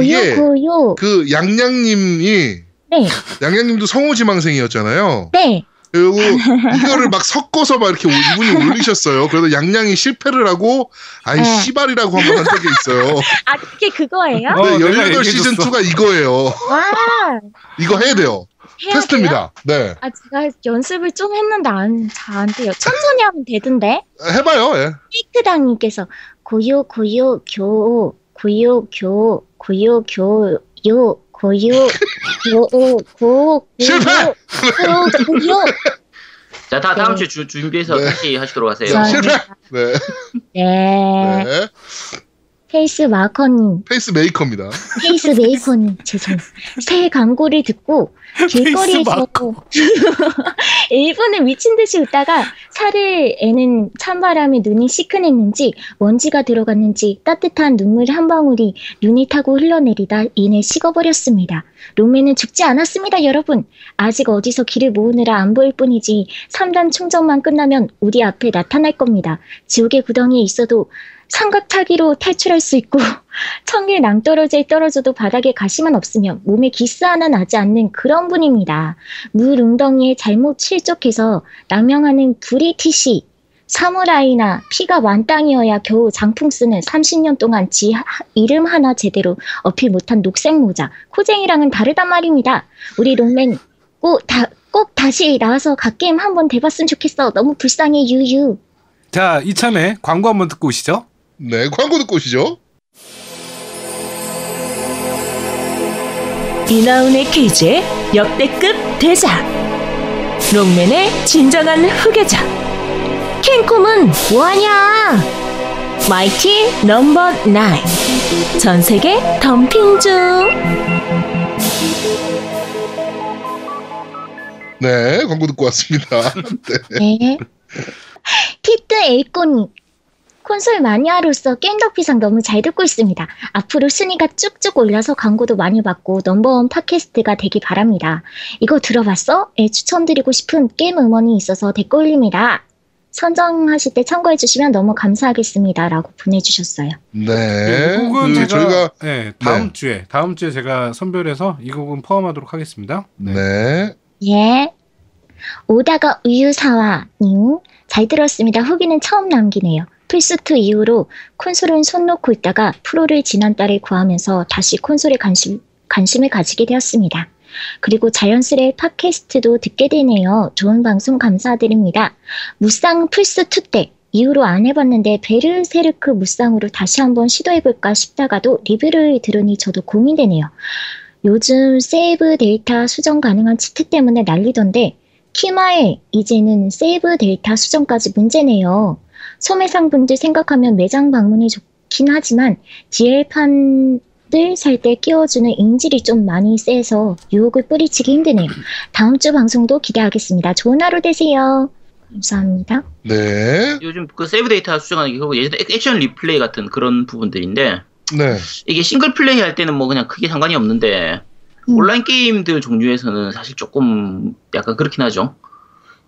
이게 고요. 그 양양님이 네, 양양님도 성우지망생이었잖아요. 네. 그리고 이거를 막 섞어서 막 이렇게 이분이 올리셨어요. 그래서 양양이 실패를 하고 아이 네. 씨발이라고 한 번 한 적이 있어요. 아 그게 그거예요? 어, 네, 내가 18 시즌 얘기해줬어. 2가 이거예요. 와 이거 해야 돼요. 해야 돼요? 테스트입니다. 네. 아 제가 연습을 좀 했는데 안 잘안 돼요. 천천히 하면 되던데. 해봐요. 예. 페이크당님께서 고요 고요 교 고요 교 고요 교요 고요 교고 실패! 고요 자, 다 다음 네. 주에 주, 준비해서 네. 다시 하시도록 하세요. 자, 실패! 네. 네. 네. 페이스 마커님 페이스 메이커입니다. 페이스 메이커님 죄송 새 광고를 듣고 길거리에서 일분을 미친 듯이 웃다가 살을 에는 찬바람에 눈이 시큰했는지 먼지가 들어갔는지 따뜻한 눈물 한 방울이 눈이 타고 흘러내리다 이내 식어버렸습니다. 록맨은 죽지 않았습니다, 여러분. 아직 어디서 기를 모으느라 안 보일 뿐이지 3단 충전만 끝나면 우리 앞에 나타날 겁니다. 지옥의 구덩이에 있어도 삼각타기로 탈출할 수 있고 천길 낭떠러지에 떨어져도 바닥에 가시만 없으면 몸에 기스 하나 나지 않는 그런 분입니다. 물 웅덩이에 잘못 실족해서 남영하는 British 사무라이나 피가 만땅이어야 겨우 장풍 쓰는 30년 동안 지 하- 이름 하나 제대로 어필 못한 녹색 모자 코쟁이랑은 다르단 말입니다. 우리 록맨 꼭, 다, 꼭 다시 나와서 god게임 한번 내봤으면 좋겠어. 너무 불쌍해 유유. 자, 이참에 광고 한번 듣고 오시죠. 네. 광고 듣고 오시죠. 이나운의 케이지의 역대급 대작 롱맨의 진정한 후계자 캔콤은 뭐하냐 마이티 넘버 9 전세계 덤핑 중 네. 광고 듣고 왔습니다. 네. 네. 티트 에이코님. 콘솔 마니아로서 깽덕비상 너무 잘 듣고 있습니다. 앞으로 순위가 쭉쭉 올라서 광고도 많이 받고 넘버원 팟캐스트가 되기 바랍니다. 이거 들어봤어? 에 추천드리고 싶은 게임 음원이 있어서 댓글 올립니다. 선정하실 때 참고해 주시면 너무 감사하겠습니다. 라고 보내주셨어요. 네. 곡은 그 제가 저희가 네, 다음 네. 주에 다음 주에 제가 선별해서 이 곡은 포함하도록 하겠습니다. 네. 예. 오다가 우유사와님 잘 들었습니다. 후기는 처음 남기네요. 플스2 이후로 콘솔은 손 놓고 있다가 프로를 지난달에 구하면서 다시 콘솔에 관심, 관심을 가지게 되었습니다. 그리고 자연스레 팟캐스트도 듣게 되네요. 좋은 방송 감사드립니다. 무쌍 플스 2 때 이후로 안 해봤는데 베르세르크 무쌍으로 다시 한번 시도해볼까 싶다가도 리뷰를 들으니 저도 고민되네요. 요즘 save 데이터 수정 가능한 cheat 때문에 난리던데 키마에 이제는 save 데이터 수정까지 문제네요. 소매상 분들 생각하면 매장 방문이 좋긴 하지만 DL판 옷들 살 때 끼워주는 인질이 좀 많이 세서 유혹을 뿌리치기 힘드네요. 다음 주 방송도 기대하겠습니다. 좋은 하루 되세요. 감사합니다. 네. 요즘 그 save 데이터 수정하는 게 결국 예전에 액- 액션 리플레이 같은 그런 부분들인데 네. 이게 싱글 플레이 할 때는 뭐 그냥 크게 상관이 없는데 음. 온라인 게임들 종류에서는 사실 조금 약간 그렇긴 하죠.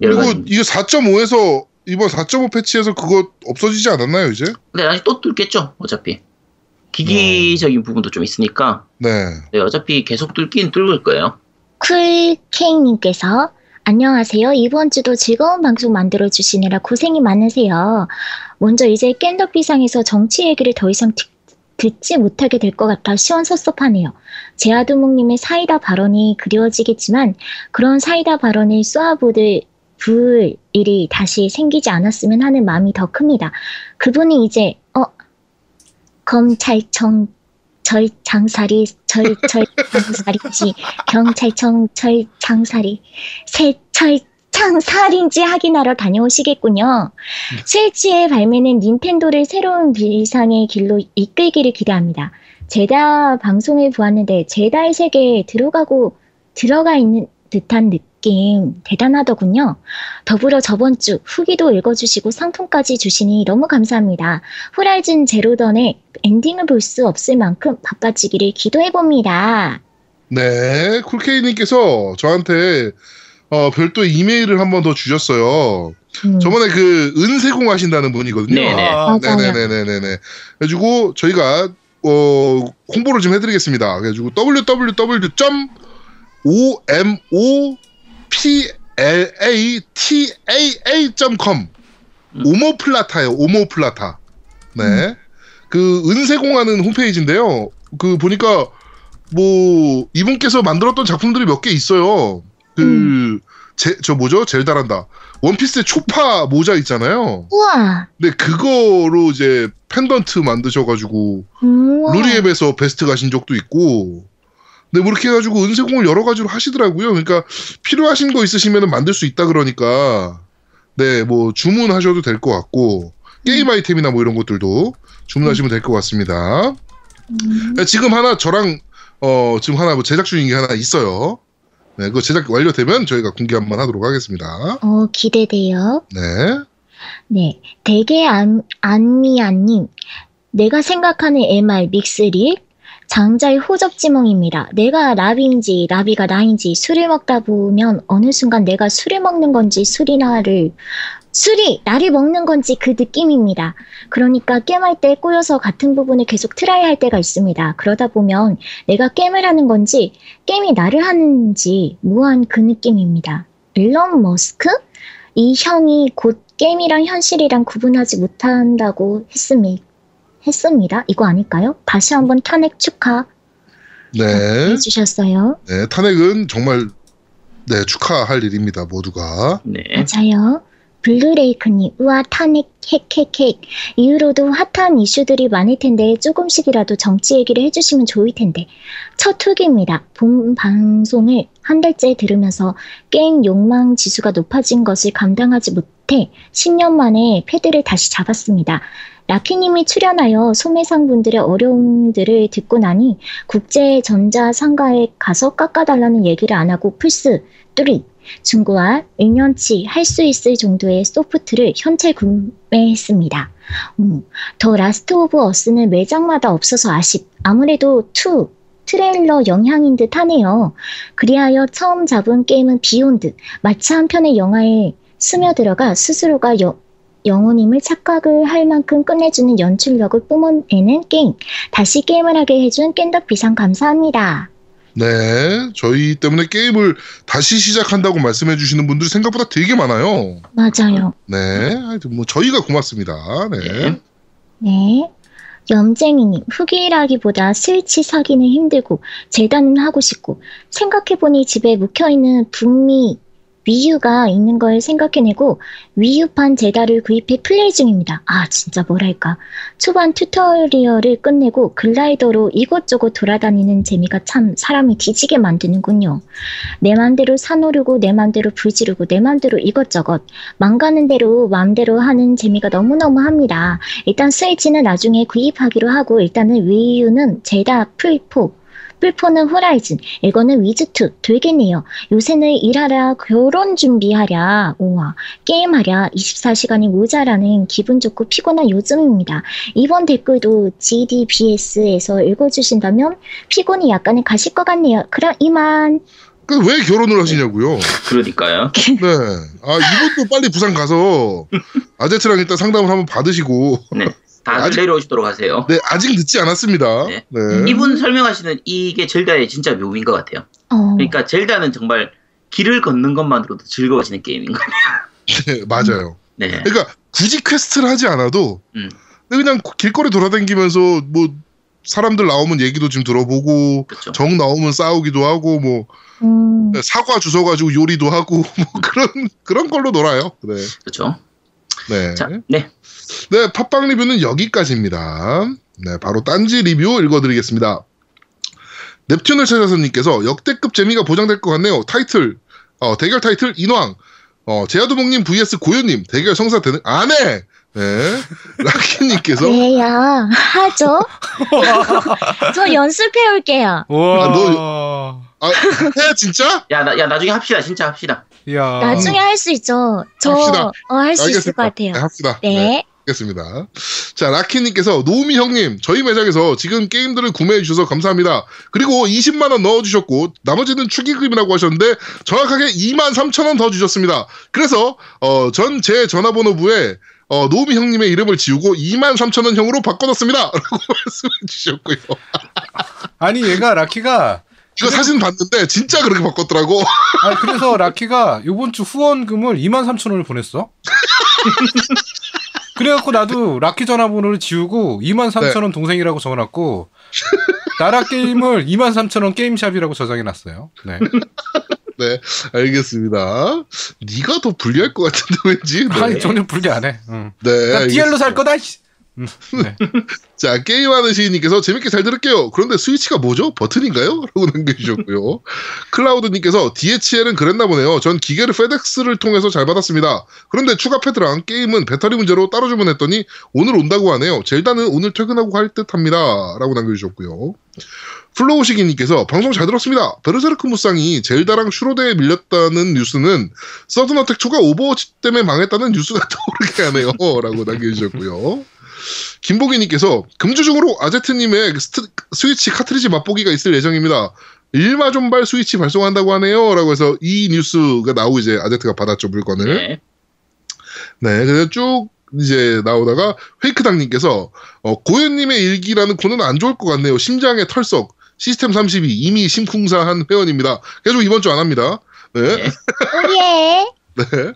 그리고 가지. 이게 4.5에서 이번 4.5 패치에서 그거 없어지지 않았나요, 이제? 근데 아직 또 뚫겠죠, 어차피. 기기적인 부분도 좀 있으니까 네. 네, 어차피 계속 뚫긴 뚫을 거예요. 쿨케이님께서 안녕하세요. 이번 주도 즐거운 방송 만들어 주시느라 고생이 많으세요. 먼저 이제 깬덕비상에서 정치 얘기를 더 이상 듣, 듣지 못하게 될 것 같아 시원섭섭하네요. 제아두목님의 사이다 발언이 그리워지겠지만 그런 사이다 발언을 쏘아보들 불 일이 다시 생기지 않았으면 하는 마음이 더 큽니다. 그분이 이제 어 검찰청 절 장사리 절절 장사리지 경찰청 절 장사리 새철 장사리인지 확인하러 다녀오시겠군요. 스위치의 발매는 닌텐도를 새로운 비상의 길로 이끌기를 기대합니다. 제다 방송을 보았는데 제다의 세계에 들어가고 들어가 있는 듯한 느낌 대단하더군요. 더불어 저번 주 후기도 읽어주시고 상품까지 주시니 너무 감사합니다. 호라이즌 제로던의 엔딩을 볼 수 없을 만큼 바빠지기를 기도해봅니다. 네. 쿨케이님께서 저한테 어, 별도 이메일을 한 번 더 주셨어요. 음. 저번에 그 은세공 하신다는 분이거든요. 네네. 아, 맞아요. 네네네네네. 그래가지고 저희가 어, 홍보를 좀 해드리겠습니다. 그래가지고 www.omoplataa.com 음. 오모플라타요. 오모플라타. 네. 그 은세공하는 홈페이지인데요. 그 보니까 뭐 이분께서 만들었던 작품들이 몇 개 있어요. 그 제, 저 뭐죠? 젤다란다. 원피스의 초파 모자 있잖아요. 우와. 근데 그거로 이제 펜던트 만드셔가지고. 루리앱에서 베스트 가신 적도 있고. 근데 뭐 이렇게 해가지고 은세공을 여러 가지로 하시더라고요. 그러니까 필요하신 거 있으시면 만들 수 있다 그러니까 네 뭐 주문하셔도 될 것 같고 게임 아이템이나 뭐 이런 것들도 주문하시면 될 것 같습니다. 음. 네, 지금 하나 저랑 어 지금 하나 뭐 제작 중인 게 하나 있어요. 네, 그 제작 완료되면 저희가 공개 한번 하도록 하겠습니다. 어, 기대돼요. 네. 네. 대게 안, 안미안님. 내가 생각하는 MR 믹스릭 장자의 호접지몽입니다. 내가 랍인지 라비가 나인지 술을 먹다 보면 어느 순간 내가 술을 먹는 건지 술이 나를 술이 나를 먹는 건지 그 느낌입니다. 그러니까 게임할 때 꼬여서 같은 부분을 계속 try 할 때가 있습니다. 그러다 보면 내가 게임을 하는 건지 게임이 나를 하는지 무한 그 느낌입니다. 일론 머스크? 이 형이 곧 게임이랑 현실이랑 구분하지 못한다고 했습니, 했습니다. 이거 아닐까요? 다시 한번 탄핵 축하 네. 해주셨어요. 네, 탄핵은 정말 네, 축하할 일입니다. 모두가. 네. 맞아요. 블루레이크님, 우와, 탄핵, 헥헥헥. 이후로도 핫한 이슈들이 많을 텐데 조금씩이라도 정치 얘기를 해주시면 좋을 텐데. 첫 후기입니다. 본 방송을 한 달째 들으면서 게임 욕망 지수가 높아진 것을 감당하지 못해 10년 만에 패드를 다시 잡았습니다. 라키님이 출연하여 소매상 분들의 어려움들을 듣고 나니 국제전자상가에 가서 깎아달라는 얘기를 안 하고 플스 3 중고와 1년치 할 수 있을 정도의 소프트를 현재 구매했습니다. 음, The Last of Us는 매장마다 없어서 아쉽. 아무래도 2 트레일러 영향인 듯 하네요. 그리하여 처음 잡은 게임은 Beyond. 마치 한 편의 영화에 스며들어가 스스로가 여- 영혼임을 착각을 할 만큼 끝내주는 연출력을 뿜어내는 게임. 다시 게임을 하게 해준 깬덕 비상 감사합니다. 네, 저희 때문에 게임을 다시 시작한다고 말씀해 주시는 분들이 생각보다 되게 많아요. 맞아요. 네, 하여튼 뭐 저희가 고맙습니다. 네. 네. 네. 염쟁이님, 후기라기보다 스위치 사기는 힘들고, 재단은 하고 싶고, 생각해보니 집에 묵혀있는 북미 위유가 있는 걸 생각해내고 위유판 제다를 구입해 플레이 중입니다. 아 진짜 뭐랄까 초반 튜토리얼을 끝내고 글라이더로 이곳저곳 돌아다니는 재미가 참 사람을 뒤지게 만드는군요. 내 맘대로 산오르고 내 맘대로 불 지르고 내 맘대로 이것저것 망가는 대로 맘대로 하는 재미가 너무너무 합니다. 일단 스위치는 나중에 구입하기로 하고 일단은 위유는 제다 풀4 풀4는 호라이즌, 이거는 위즈2 되겠네요. 요새는 일하랴, 결혼 준비하랴, 우와, 게임하랴, 24시간이 모자라는 기분 좋고 피곤한 요즘입니다. 이번 댓글도 GDBS에서 읽어주신다면 피곤이 약간은 가실 것 같네요. 그럼 이만. 그왜 결혼을 하시냐고요? 그러니까요. 네. 아 이분도 빨리 부산 가서 아제트랑 일단 상담을 한번 받으시고. 네. 다 아직- 내려오시도록 하세요. 네 아직 늦지 않았습니다. 네. 네. 이분 설명하시는 이게 젤다의 진짜 묘미인 것 같아요. 어, 그러니까 젤다는 정말 길을 걷는 것만으로도 즐거워지는 게임인 거예요. 네, 맞아요. 네. 그러니까 굳이 quest를 하지 않아도 음. 그냥 길거리 돌아다니면서 뭐 사람들 나오면 얘기도 좀 들어보고 그렇죠. 적 나오면 싸우기도 하고 뭐 음, 사과 주워 가지고 요리도 하고 뭐 그런 그런 걸로 놀아요. 네. 그렇죠. 네. 자, 네. 네, 팟빵 리뷰는 여기까지입니다. 네, 바로 딴지 리뷰 읽어드리겠습니다. 넵튠을 찾아서님께서 역대급 재미가 보장될 것 같네요. 타이틀, 어, 대결 타이틀 인왕, 어, 제아도목님 vs 고요님, 대결 성사 되는, 안 해! 네. 라키님께서, 그래야 하죠. 저 연습해 올게요. 와. 아, 너- 아, 해, 진짜? 야, 나, 야, 나중에 합시다. 진짜 합시다. 야. 나중에 할 수 있죠. 저 합시다. 어, 할 수 있을 것 네, 같아요. 합시다. 네. 알겠습니다. 자, 라키님께서 노우미 형님, 저희 매장에서 지금 게임들을 구매해 주셔서 감사합니다. 그리고 20만 원 넣어 주셨고 나머지는 축의금이라고 하셨는데 정확하게 2만 3천 원 더 주셨습니다. 그래서 어, 전 제 전화번호부에 어, 노우미 형님의 이름을 지우고 2만 3천 원 형으로 바꿔놨습니다. 라고 말씀해 주셨고요. 아니 얘가 라키가 이거 사진 봤는데 진짜 그렇게 바꿨더라고. 아니 그래서 라키가 요번 주 후원금을 2만 3천 원을 보냈어. 그래갖고 나도 라키 전화번호를 지우고 2만 3천 원 동생이라고 적어놨고 나라 게임을 2만 3천 원 게임샵이라고 저장해놨어요. 네. 네, 알겠습니다. 네가 더 불리할 것 같은데 왠지. 네, 아니 전혀 불리 안 해. 응. 네, 나 DL로 살. 거다. 씨. 음, 네. 자, 게임하는 시인님께서 재밌게 잘 들을게요. 그런데 스위치가 뭐죠? 버튼인가요? 라고 남겨주셨고요. 클라우드님께서 DHL은 그랬나 보네요. 전 기계를 페덱스를 통해서 잘 받았습니다. 그런데 추가 패드랑 게임은 배터리 문제로 따로 주문했더니 오늘 온다고 하네요. 젤다는 오늘 퇴근하고 갈 듯 합니다. 라고 남겨주셨고요. 플로우시기님께서 방송 잘 들었습니다. 베르세르크 무쌍이 젤다랑 슈로데에 밀렸다는 뉴스는 서든어택 2가 오버워치 때문에 망했다는 뉴스가 떠오르게 하네요. 라고 남겨주셨고요. 김보기님께서 금주 중으로 아제트님의 스트- 스위치 카트리지 맛보기가 있을 예정입니다. 일마 존발 스위치 발송한다고 하네요. 라고 해서 이 뉴스가 나오고 이제 아제트가 받았죠, 물건을. 네. 네, 그래서 쭉 이제 나오다가 페이크당님께서 어, 고현님의 일기라는 코너는 안 좋을 것 같네요. 심장의 털썩. 시스템 32 이미 심쿵사한 회원입니다. 계속 이번 주 안 합니다. 네. 네. 오예. 네.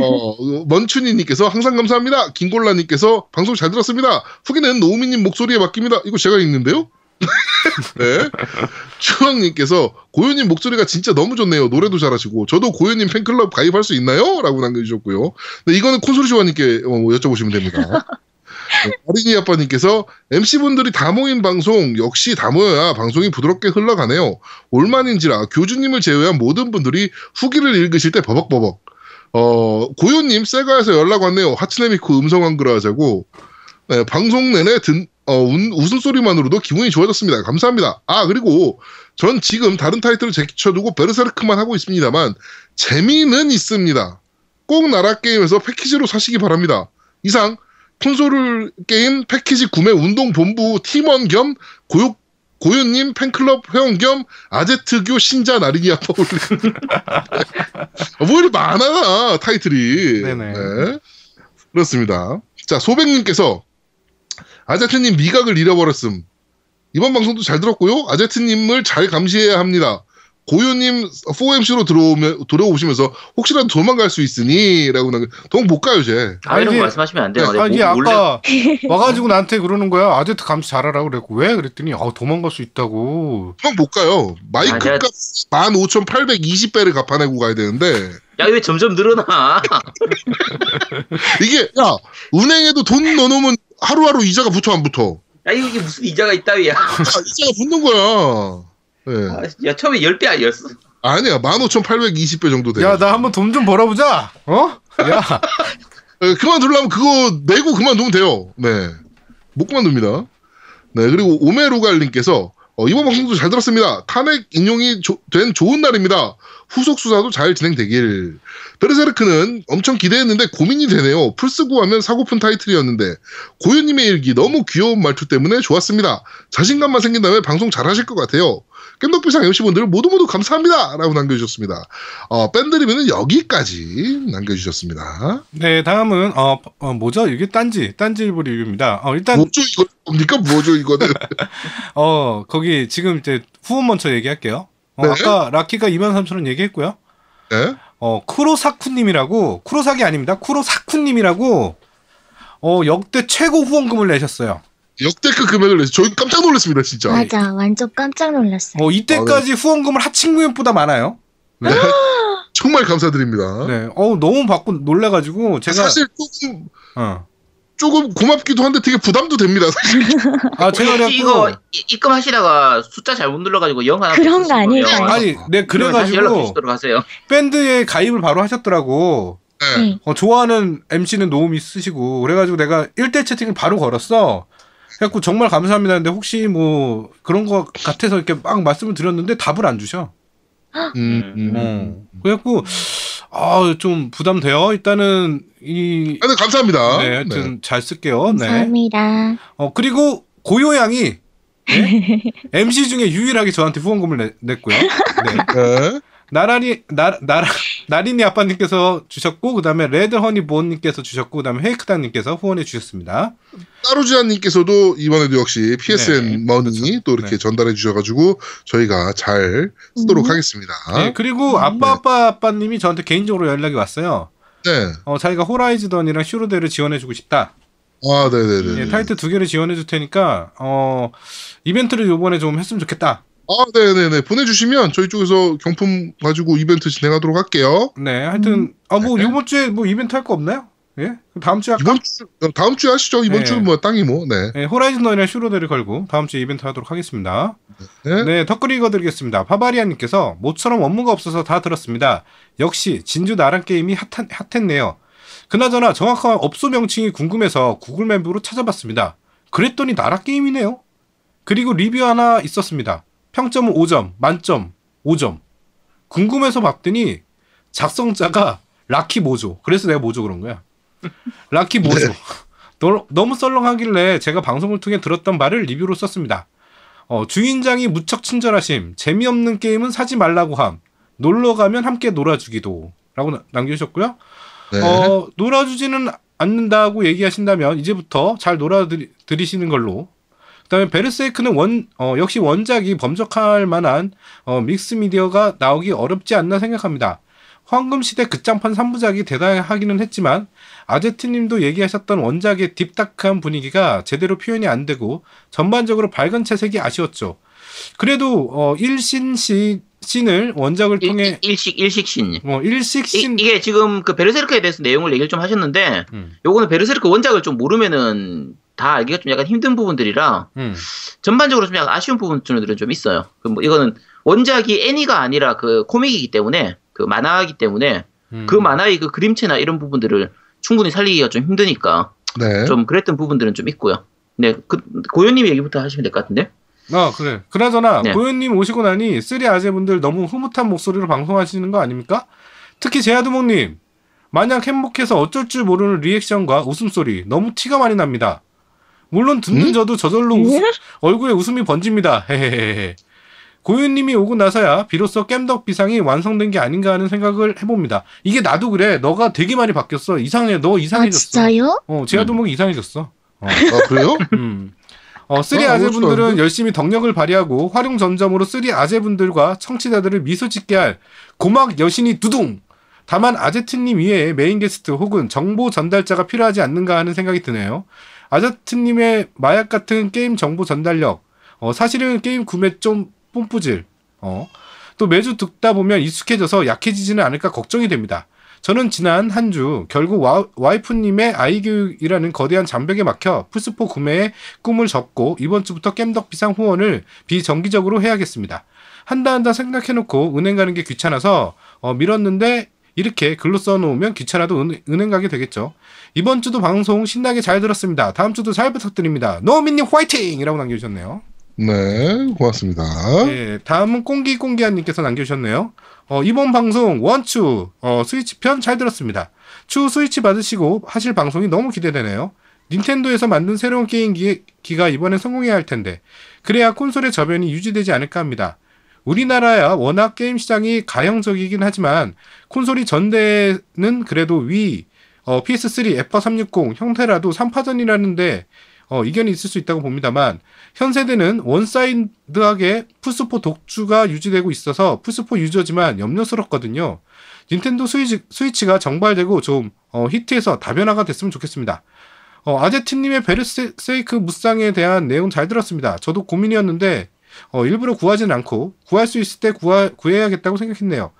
어, 먼춘이님께서 항상 감사합니다. 김골라님께서 방송 잘 들었습니다. 후기는 노우미님 목소리에 맡깁니다. 이거 제가 읽는데요? 네. 추왕님께서 고현님 목소리가 진짜 너무 좋네요. 노래도 잘하시고 저도 고현님 팬클럽 가입할 수 있나요? 라고 남겨주셨고요. 네, 이거는 콘솔이 조아님께 어, 여쭤보시면 됩니다. 네, 어린이 아빠님께서 MC분들이 다 모인 방송 역시 다 모여야 방송이 부드럽게 흘러가네요. 올만인지라 교주님을 제외한 모든 분들이 후기를 읽으실 때 버벅버벅. 어, 고요님 세가에서 연락 왔네요. 하츠네미코 음성 한글 하자고. 네, 방송 내내 든, 어, 운- 웃음소리만으로도 기분이 좋아졌습니다. 감사합니다. 아, 그리고 전 지금 다른 타이틀을 제쳐두고 베르세르크만 하고 있습니다만, 재미는 있습니다. 꼭 나라 게임에서 패키지로 사시기 바랍니다. 이상, 콘솔 게임 패키지 구매 운동 본부 팀원 겸 고요, 고요님 팬클럽 회원 겸 아제트교 신자 아빠 올림. 뭐 이리 많아, 타이틀이. 네네. 네. 그렇습니다. 자, 소백님께서 아제트님 미각을 잃어버렸음. 이번 방송도 잘 들었고요. 아제트님을 잘 감시해야 합니다. 고요님 4MC로 들어오면, 들어오시면서 혹시라도 도망갈 수 있으니, 라고 나, 도망 못 가요, 쟤. 아, 이런 아니, 거 말씀하시면 안 돼요. 아, 이게 뭐, 원래 아까 와가지고 나한테 그러는 거야. 아제트 감시 잘하라고 그랬고 왜 그랬더니 아 도망갈 수 있다고. 도망 못 가요. 아, 마이크 제가- 값 15,820배를 갚아내고 가야 되는데, 야 왜 점점 늘어나? 이게 야 은행에도 돈 넣어놓으면 하루하루 이자가 붙어 안 붙어? 야 이게 무슨 이자가 있다위야? 아, 이자가 붙는 거야. 예. 아, 야 처음에 10배 아니었어? 아니야 15,820배 정도 돼. 야, 나 한번 돈 좀 벌어보자. 어? 야, 예, 그만두려면 그거 내고 그만두면 돼요. 네. 못 그만둡니다. 네, 그리고 오메루갈님께서 어, 이번 방송도 잘 들었습니다. 탄핵 인용이 조- 된 좋은 날입니다. 후속 수사도 잘 진행되길. 베르세르크는 엄청 기대했는데 고민이 되네요. 플스9 하면 사고픈 타이틀이었는데 고유님의 일기 너무 귀여운 말투 때문에 좋았습니다. 자신감만 생긴다면 방송 잘하실 것 같아요. 깸덕비상 MC분들 모두 모두 감사합니다. 라고 남겨주셨습니다. 어, 밴드리뷰는 여기까지 남겨주셨습니다. 네, 다음은 어, 어, 뭐죠? 이게 딴지, 딴지일보 리뷰입니다. 어, 일단 뭐죠 이거 뭡니까 뭐죠 이거는 어, 거기 지금 이제 후원 먼저 얘기할게요. 어, 네. 아까 라키가 23,000원 얘기했고요. 네? 어, 쿠로사쿠님이라고, 쿠로사기 아닙니다. 쿠로사쿠님이라고, 어, 역대 최고 후원금을 내셨어요. 역대급 금액을 내서 저희 깜짝 놀랐습니다 진짜 맞아, 완전 깜짝 놀랐어요. 어, 이때까지 후원금을 하층구역보다 많아요. 네. 정말 감사드립니다 네. 어 너무 받고 놀래가지고 제가, 사실 조금 어. 조금 고맙기도 한데 되게 부담도 됩니다 사실 아, 제가 그래갖고, 이거 이- 입금하시다가 숫자 잘못 눌러가지고 영 하나 그런 더 거. 아닐까요? 아니, 네, 그래가지고, 주시도록 하세요. 밴드에 가입을 바로 하셨더라고. 네. 네. 어, 좋아하는 MC는 노움이 쓰시고, 그래가지고 내가 1대 채팅을 바로 걸었어. 그래갖고 정말 감사합니다. 근데 혹시 뭐, 그런 거 같아서 이렇게 막 말씀을 드렸는데 답을 안 주셔. 음, 음. 어. 그래갖고, 아, 좀 부담돼요. 일단은, 이, 아, 네, 감사합니다 네, 하여튼 잘 쓸게요. 네. 감사합니다. 어, 그리고 고요양이 네? MC 중에 유일하게 저한테 후원금을 내, 냈고요. 네. 네. 나란히 나 나라 나린이 아빠님께서 주셨고 그다음에 레드허니 보님께서 주셨고 그다음에 헤이크단님께서 후원해 주셨습니다. 따루지아님께서도 이번에도 역시 PSN 네. 머니 또 이렇게 네. 전달해 주셔가지고 저희가 잘 쓰도록 음. 하겠습니다 네, 그리고 아빠 아빠 아빠님이 저한테 개인적으로 연락이 왔어요. 네. 어, 자기가 호라이즈던이랑 슈로데를 지원해주고 싶다. 아, 네네네. 예, 타이틀 두 개를 지원해줄 테니까 어 이벤트를 요번에 좀 했으면 좋겠다. 아, 네네네. 보내주시면 저희 쪽에서 경품 가지고 이벤트 진행하도록 할게요. 네, 하여튼 아뭐 네. 이번 주에 뭐 이벤트 할 거 없나요? 예, 그럼 다음 주에 할까? 이번 주, 어, 다음 주에 하시죠. 이번 네. 주는 뭐 땅이 뭐, 네. 네, 호라이즌 너이랑 슈로데를 걸고 다음 주에 이벤트 하도록 하겠습니다. 네. 네, 덧글이 읽어드리겠습니다. 파바리아님께서 모처럼 업무가 없어서 다 들었습니다. 역시 진주 나랑 게임이 핫한, 핫했네요. 그나저나 정확한 업소 명칭이 궁금해서 구글 맵으로 찾아봤습니다. 그랬더니 나라 게임이네요. 그리고 리뷰 하나 있었습니다. 평점은 5점, 만점 5점. 궁금해서 봤더니 작성자가 라키 모조. 그래서 내가 모조 그런 거야. 라키 모조. 너, 너무 썰렁하길래 제가 방송을 통해 들었던 말을 리뷰로 썼습니다. 어, 주인장이 무척 친절하심. 재미없는 게임은 사지 말라고 함. 놀러 가면 함께 놀아주기도. 라고 나- 남겨주셨고요. 네. 어, 놀아주지는 않는다고 얘기하신다면 이제부터 잘 놀아드리시는 걸로. 그다음에 베르세르크는 원 어, 역시 원작이 범접할 만한 어, 믹스 미디어가 나오기 어렵지 않나 생각합니다. 황금 시대 극장판 3부작이 대단하기는 했지만 아제트님도 얘기하셨던 원작의 deep dark한 분위기가 제대로 표현이 안 되고 전반적으로 밝은 채색이 아쉬웠죠. 그래도 어, 일신 시, 신을 원작을 통해 일, 식 일식신. 어, 일식 이, 신 이 게 지금 그 베르세르크에 대해서 내용을 얘기를 좀 하셨는데 음, 요거는 베르세르크 원작을 좀 모르면은 다 알기가 좀 약간 힘든 부분들이라 음. 전반적으로 좀 약간 아쉬운 부분들은 좀 있어요. 그 뭐 이거는 원작이 애니가 아니라 그 코믹이기 때문에 그 만화이기 때문에 음. 그 만화의 그 그림체나 이런 부분들을 충분히 살리기가 좀 힘드니까 네. 좀 그랬던 부분들은 좀 있고요. 네, 그 고현님 얘기부터 하시면 될 것 같은데. 아 그래. 그나저나 네. 고현님 오시고 나니 three 아재분들 너무 흐뭇한 목소리로 방송하시는 거 아닙니까? 특히 제아두목님 마냥 행복해서 어쩔 줄 모르는 리액션과 웃음소리 너무 티가 많이 납니다. 물론 듣는 음? 저도 저절로 웃- 얼굴에 웃음이 번집니다. 헤헤헤헤. 고윤님이 오고 나서야 비로소 깸덕 비상이 완성된 게 아닌가 하는 생각을 해봅니다. 이게 나도 그래. 너가 되게 많이 바뀌었어. 이상해. 너 아, 이상해졌어. 진짜요? 어, 제아두목이 이상해졌어. 어. 아, 그래요? 음. 어, three 아, 아재분들은 열심히 덕력을 발휘하고 활용 점점으로 three 아재분들과 청취자들을 미소 짓게 할 고막 여신이 두둥! 다만 아제트님 이외에 메인 게스트 혹은 정보 전달자가 필요하지 않는가 하는 생각이 드네요. 아제트님의 마약 같은 게임 정보 전달력, 어, 사실은 게임 구매 좀 뽐뿌질, 어, 또 매주 듣다 보면 익숙해져서 약해지지는 않을까 걱정이 됩니다. 저는 지난 한 주 결국 와, 와이프님의 아이 교육이라는 거대한 장벽에 막혀 플스4 구매에 꿈을 접고 이번 주부터 겜덕 비상 후원을 비정기적으로 해야겠습니다. 한다 한다 생각해놓고 은행 가는 게 귀찮아서 어, 미뤘는데 이렇게 글로 써놓으면 귀찮아도 은, 은행 가게 되겠죠. 이번 주도 방송 신나게 잘 들었습니다. 다음 주도 잘 부탁드립니다. 노미님 화이팅! 이라고 남겨주셨네요. 네, 고맙습니다. 네, 다음은 꽁기꽁기한님께서 남겨주셨네요. 어, 이번 방송 원추 어, 스위치 편 잘 들었습니다. 추 스위치 받으시고 하실 방송이 너무 기대되네요. 닌텐도에서 만든 새로운 게임기, 가 이번에 성공해야 할 텐데 그래야 콘솔의 저변이 유지되지 않을까 합니다. 우리나라야 워낙 게임 시장이 가형적이긴 하지만 콘솔이 전대는 그래도 위, 어, PS3, 엑박 360 형태라도 3파전이라는데 어, 이견이 있을 수 있다고 봅니다만 현 세대는 one side하게 플스4 독주가 유지되고 있어서 플스4 유저지만 염려스럽거든요. 닌텐도 스위치, 스위치가 정발되고 좀 어, 히트해서 다변화가 됐으면 좋겠습니다. 어, 아제트님의 베르세르크 무쌍에 대한 내용 잘 들었습니다. 저도 고민이었는데 어, 일부러 구하진 않고 구할 수 있을 때 구하, 구해야겠다고 생각했네요.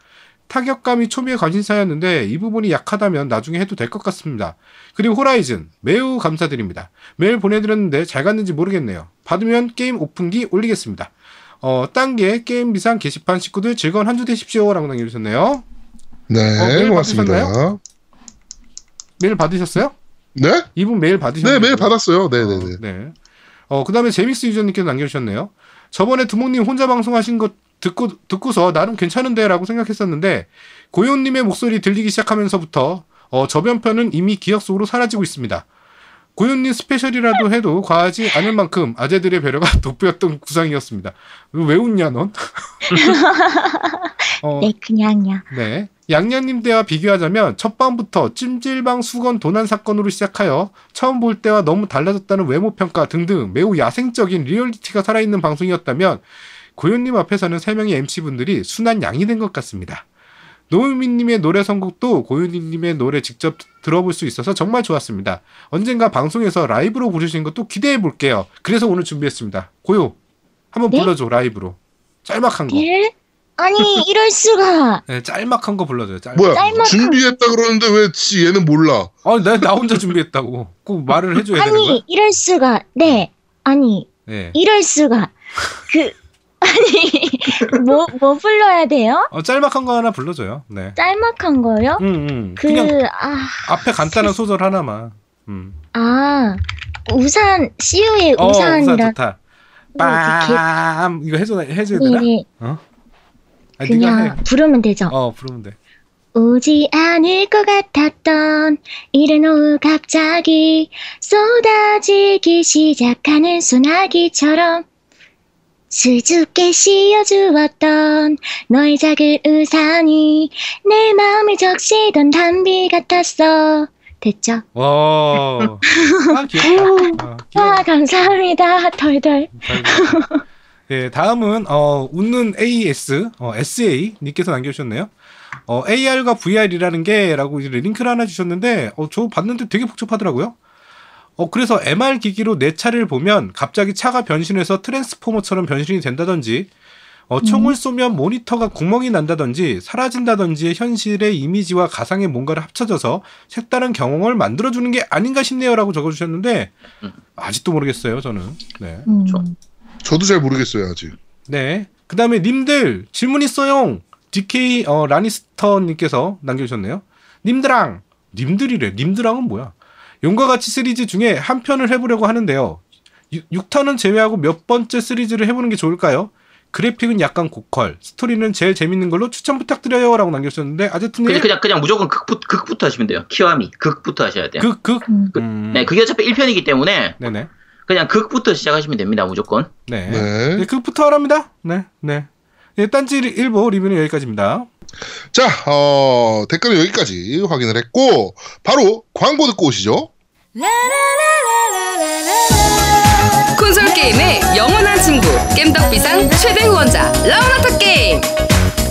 타격감이 초미의 관심사였는데 이 부분이 약하다면 나중에 해도 될 것 같습니다. 그리고 호라이즌 매우 감사드립니다. 메일 보내드렸는데 잘 갔는지 모르겠네요. 받으면 게임 오픈기 올리겠습니다. 어, 딴게 게임 비상 게시판 식구들 즐거운 한 주 되십시오라고 남겨주셨네요. 네, 어, 고맙습니다. 받으셨나요? 메일 받으셨어요? 네? 이분 메일 받으셨나요? 네, 메일 받았어요. 네, 네, 어, 네. 네. 어, 그 다음에 제미스 유저님께서 남겨주셨네요. 저번에 두목님 혼자 방송하신 것 듣고, 듣고서 나름 괜찮은데 라고 생각했었는데, 고요님의 목소리 들리기 시작하면서부터, 어, 저변편은 이미 기억 속으로 사라지고 있습니다. 고요님 스페셜이라도 해도 과하지 않을 만큼 아재들의 배려가 돋보였던 구상이었습니다. 왜 웃냐, 넌? 어, 네, 그냥요. 네. 양양님 때와 비교하자면 첫 방부터 찜질방 수건 도난 사건으로 시작하여 처음 볼 때와 너무 달라졌다는 외모 평가 등등 매우 야생적인 리얼리티가 살아있는 방송이었다면 고현님 앞에서는 세 명의 MC분들이 순한 양이 된 것 같습니다. 노우미님의 노래 선곡도 고현님의 노래 직접 들어볼 수 있어서 정말 좋았습니다. 언젠가 방송에서 라이브로 부르시는 것도 기대해 볼게요. 그래서 오늘 준비했습니다. 고요, 한번 네? 불러줘 라이브로. 짤막한 거. 예? 아니, 이럴 수가. 네, 짤막한 거 불러줘요. 짤막. 뭐야, 짤막한- 준비했다 그러는데 왜 지 얘는 몰라? 아, 나, 나 혼자 준비했다고. 꼭 말을 해줘야 되는 거야? 아니, 이럴 수가. 네. 아니, 네. 이럴 수가. 그, 아니, 뭐, 뭐 불러야 돼요? 어, 짤막한 거 하나 불러줘요. 네. 짤막한 거요? 응, 응. 그, 그냥 아, 앞에 간단한 소절 하나만. 음. 아, 우산, CU의 어, 우산 우산이라. 좋다. 뭐 이렇게 빰! 이거 해줘, 해줘야 되나? 네, 어? 아, 해. 그냥 부르면 되죠. 어, 부르면 돼. 오지 않을 것 같았던 이른 오후 갑자기 쏟아지기 시작하는 소나기처럼 수줍게 씌워주었던 너의 작은 우산이 내 마음을 적시던 단비 같았어 됐죠? 와. 아, 귀엽다. 어, 귀여워. 와 감사합니다 덜덜 잘 불렀어. 네, 다음은 어, 웃는 AS 어, SA 님께서 남겨주셨네요. 어, AR과 VR이라는 게라고 이제 링크를 하나 주셨는데 어, 저 봤는데 되게 복잡하더라고요. 어, 그래서 MR 기기로 내 차를 보면 갑자기 차가 변신해서 트랜스포머처럼 변신이 된다든지 어, 총을 쏘면 모니터가 구멍이 난다든지 사라진다든지 현실의 이미지와 가상의 뭔가를 합쳐져서 색다른 경험을 만들어주는 게 아닌가 싶네요라고 적어주셨는데 음. 아직도 모르겠어요 저는. 네. 음, 저도 잘 모르겠어요, 아직. 네. 그 다음에 님들 질문 있어요. DK 어, 라니스터님께서 남겨주셨네요. 님들랑 님들이래. 님들랑은 뭐야? 용과 같이 시리즈 중에 한 편을 해보려고 하는데요. 6 탄은 제외하고 몇 번째 시리즈를 해보는 게 좋을까요? 그래픽은 약간 고퀄, 스토리는 제일 재밌는 걸로 추천 부탁드려요 라고 남겨주셨는데 아제트님 그냥, 그냥, 그냥 무조건 극부, 극부터 하시면 돼요. 키와미. 극부터 하셔야 돼요. 극극 음. 음, 네, 그게 어차피 1편이기 때문에 네네 그냥 극부터 시작하시면 됩니다. 무조건. 네. 네. 네, 극부터 하랍니다. 네, 네. 네, 딴지 일보 리뷰는 여기까지입니다. 자, 어, 댓글은 여기까지 확인을 했고, 바로 광고 듣고 오시죠. 콘솔 게임의 영원한 친구 겜덕비상 최대 후원자 라운하터 게임!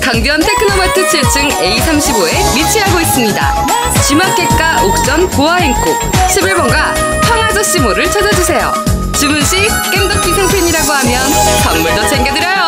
강변 테크노마트 7층 A35에 위치하고 있습니다. G마켓과 옥션 보아행콕 11번가 황아저씨몰을 찾아주세요. 주문 시 겜덕비상 팬이라고 하면 선물도 챙겨드려요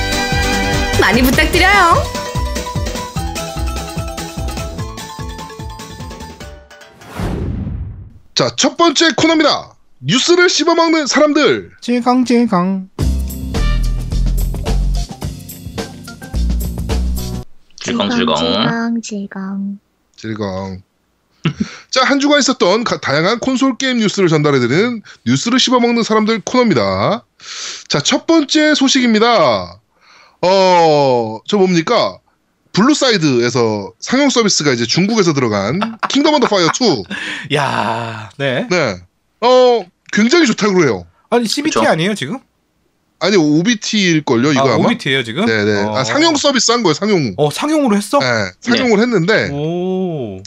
많이 부탁드려요. 자, 첫 번째 코너입니다. 뉴스를 씹어먹는 사람들. 찌강찌강. 질겅질겅. 질겅, 질겅. 질겅. 자, 한 주간 있었던 가- 다양한 콘솔 게임 뉴스를 전달해드리는 뉴스를 씹어먹는 사람들 코너입니다. 자, 첫 번째 소식입니다. 어, 저 뭡니까? 블루사이드에서 상용 서비스가 이제 중국에서 들어간 킹덤 언더 파이어 2. 야, 네. 네. 어, 굉장히 좋다고 해요. 아니 CBT 그쵸? 아니에요 지금? 아니, OBT일 걸요, 이거 아, 아, 마 OBT예요 지금? 네 네. 어. 아, 상용 서비스 한 거예요, 상용. 어 상용으로 했어? 네, 상용을 했는데, 오.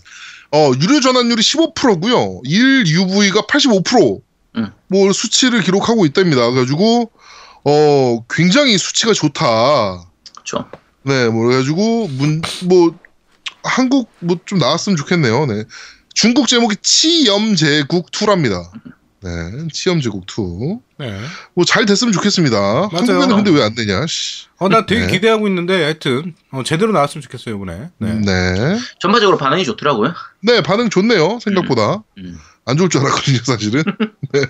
어, 유료 전환율이 15%고요. 1 UV가 85%. 음. 뭐 수치를 기록하고 있답니다. 그래가지고 어, 굉장히 수치가 좋다. 그렇죠. 네, 뭐 그래가지고 문 뭐 한국 뭐 좀 나왔으면 좋겠네요. 네. 중국 제목이 치염제국 2랍니다. 네, 치염제국 2. 네. 뭐 잘 됐으면 좋겠습니다. 한국에는 근데 왜 안 되냐? 씨. 어, 나 되게 네. 기대하고 있는데 하여튼 어, 제대로 나왔으면 좋겠어요 이번에. 네. 네. 전반적으로 반응이 좋더라고요. 네, 반응 좋네요. 생각보다. 음. 안 좋을 줄 알았거든요, 사실은. 네.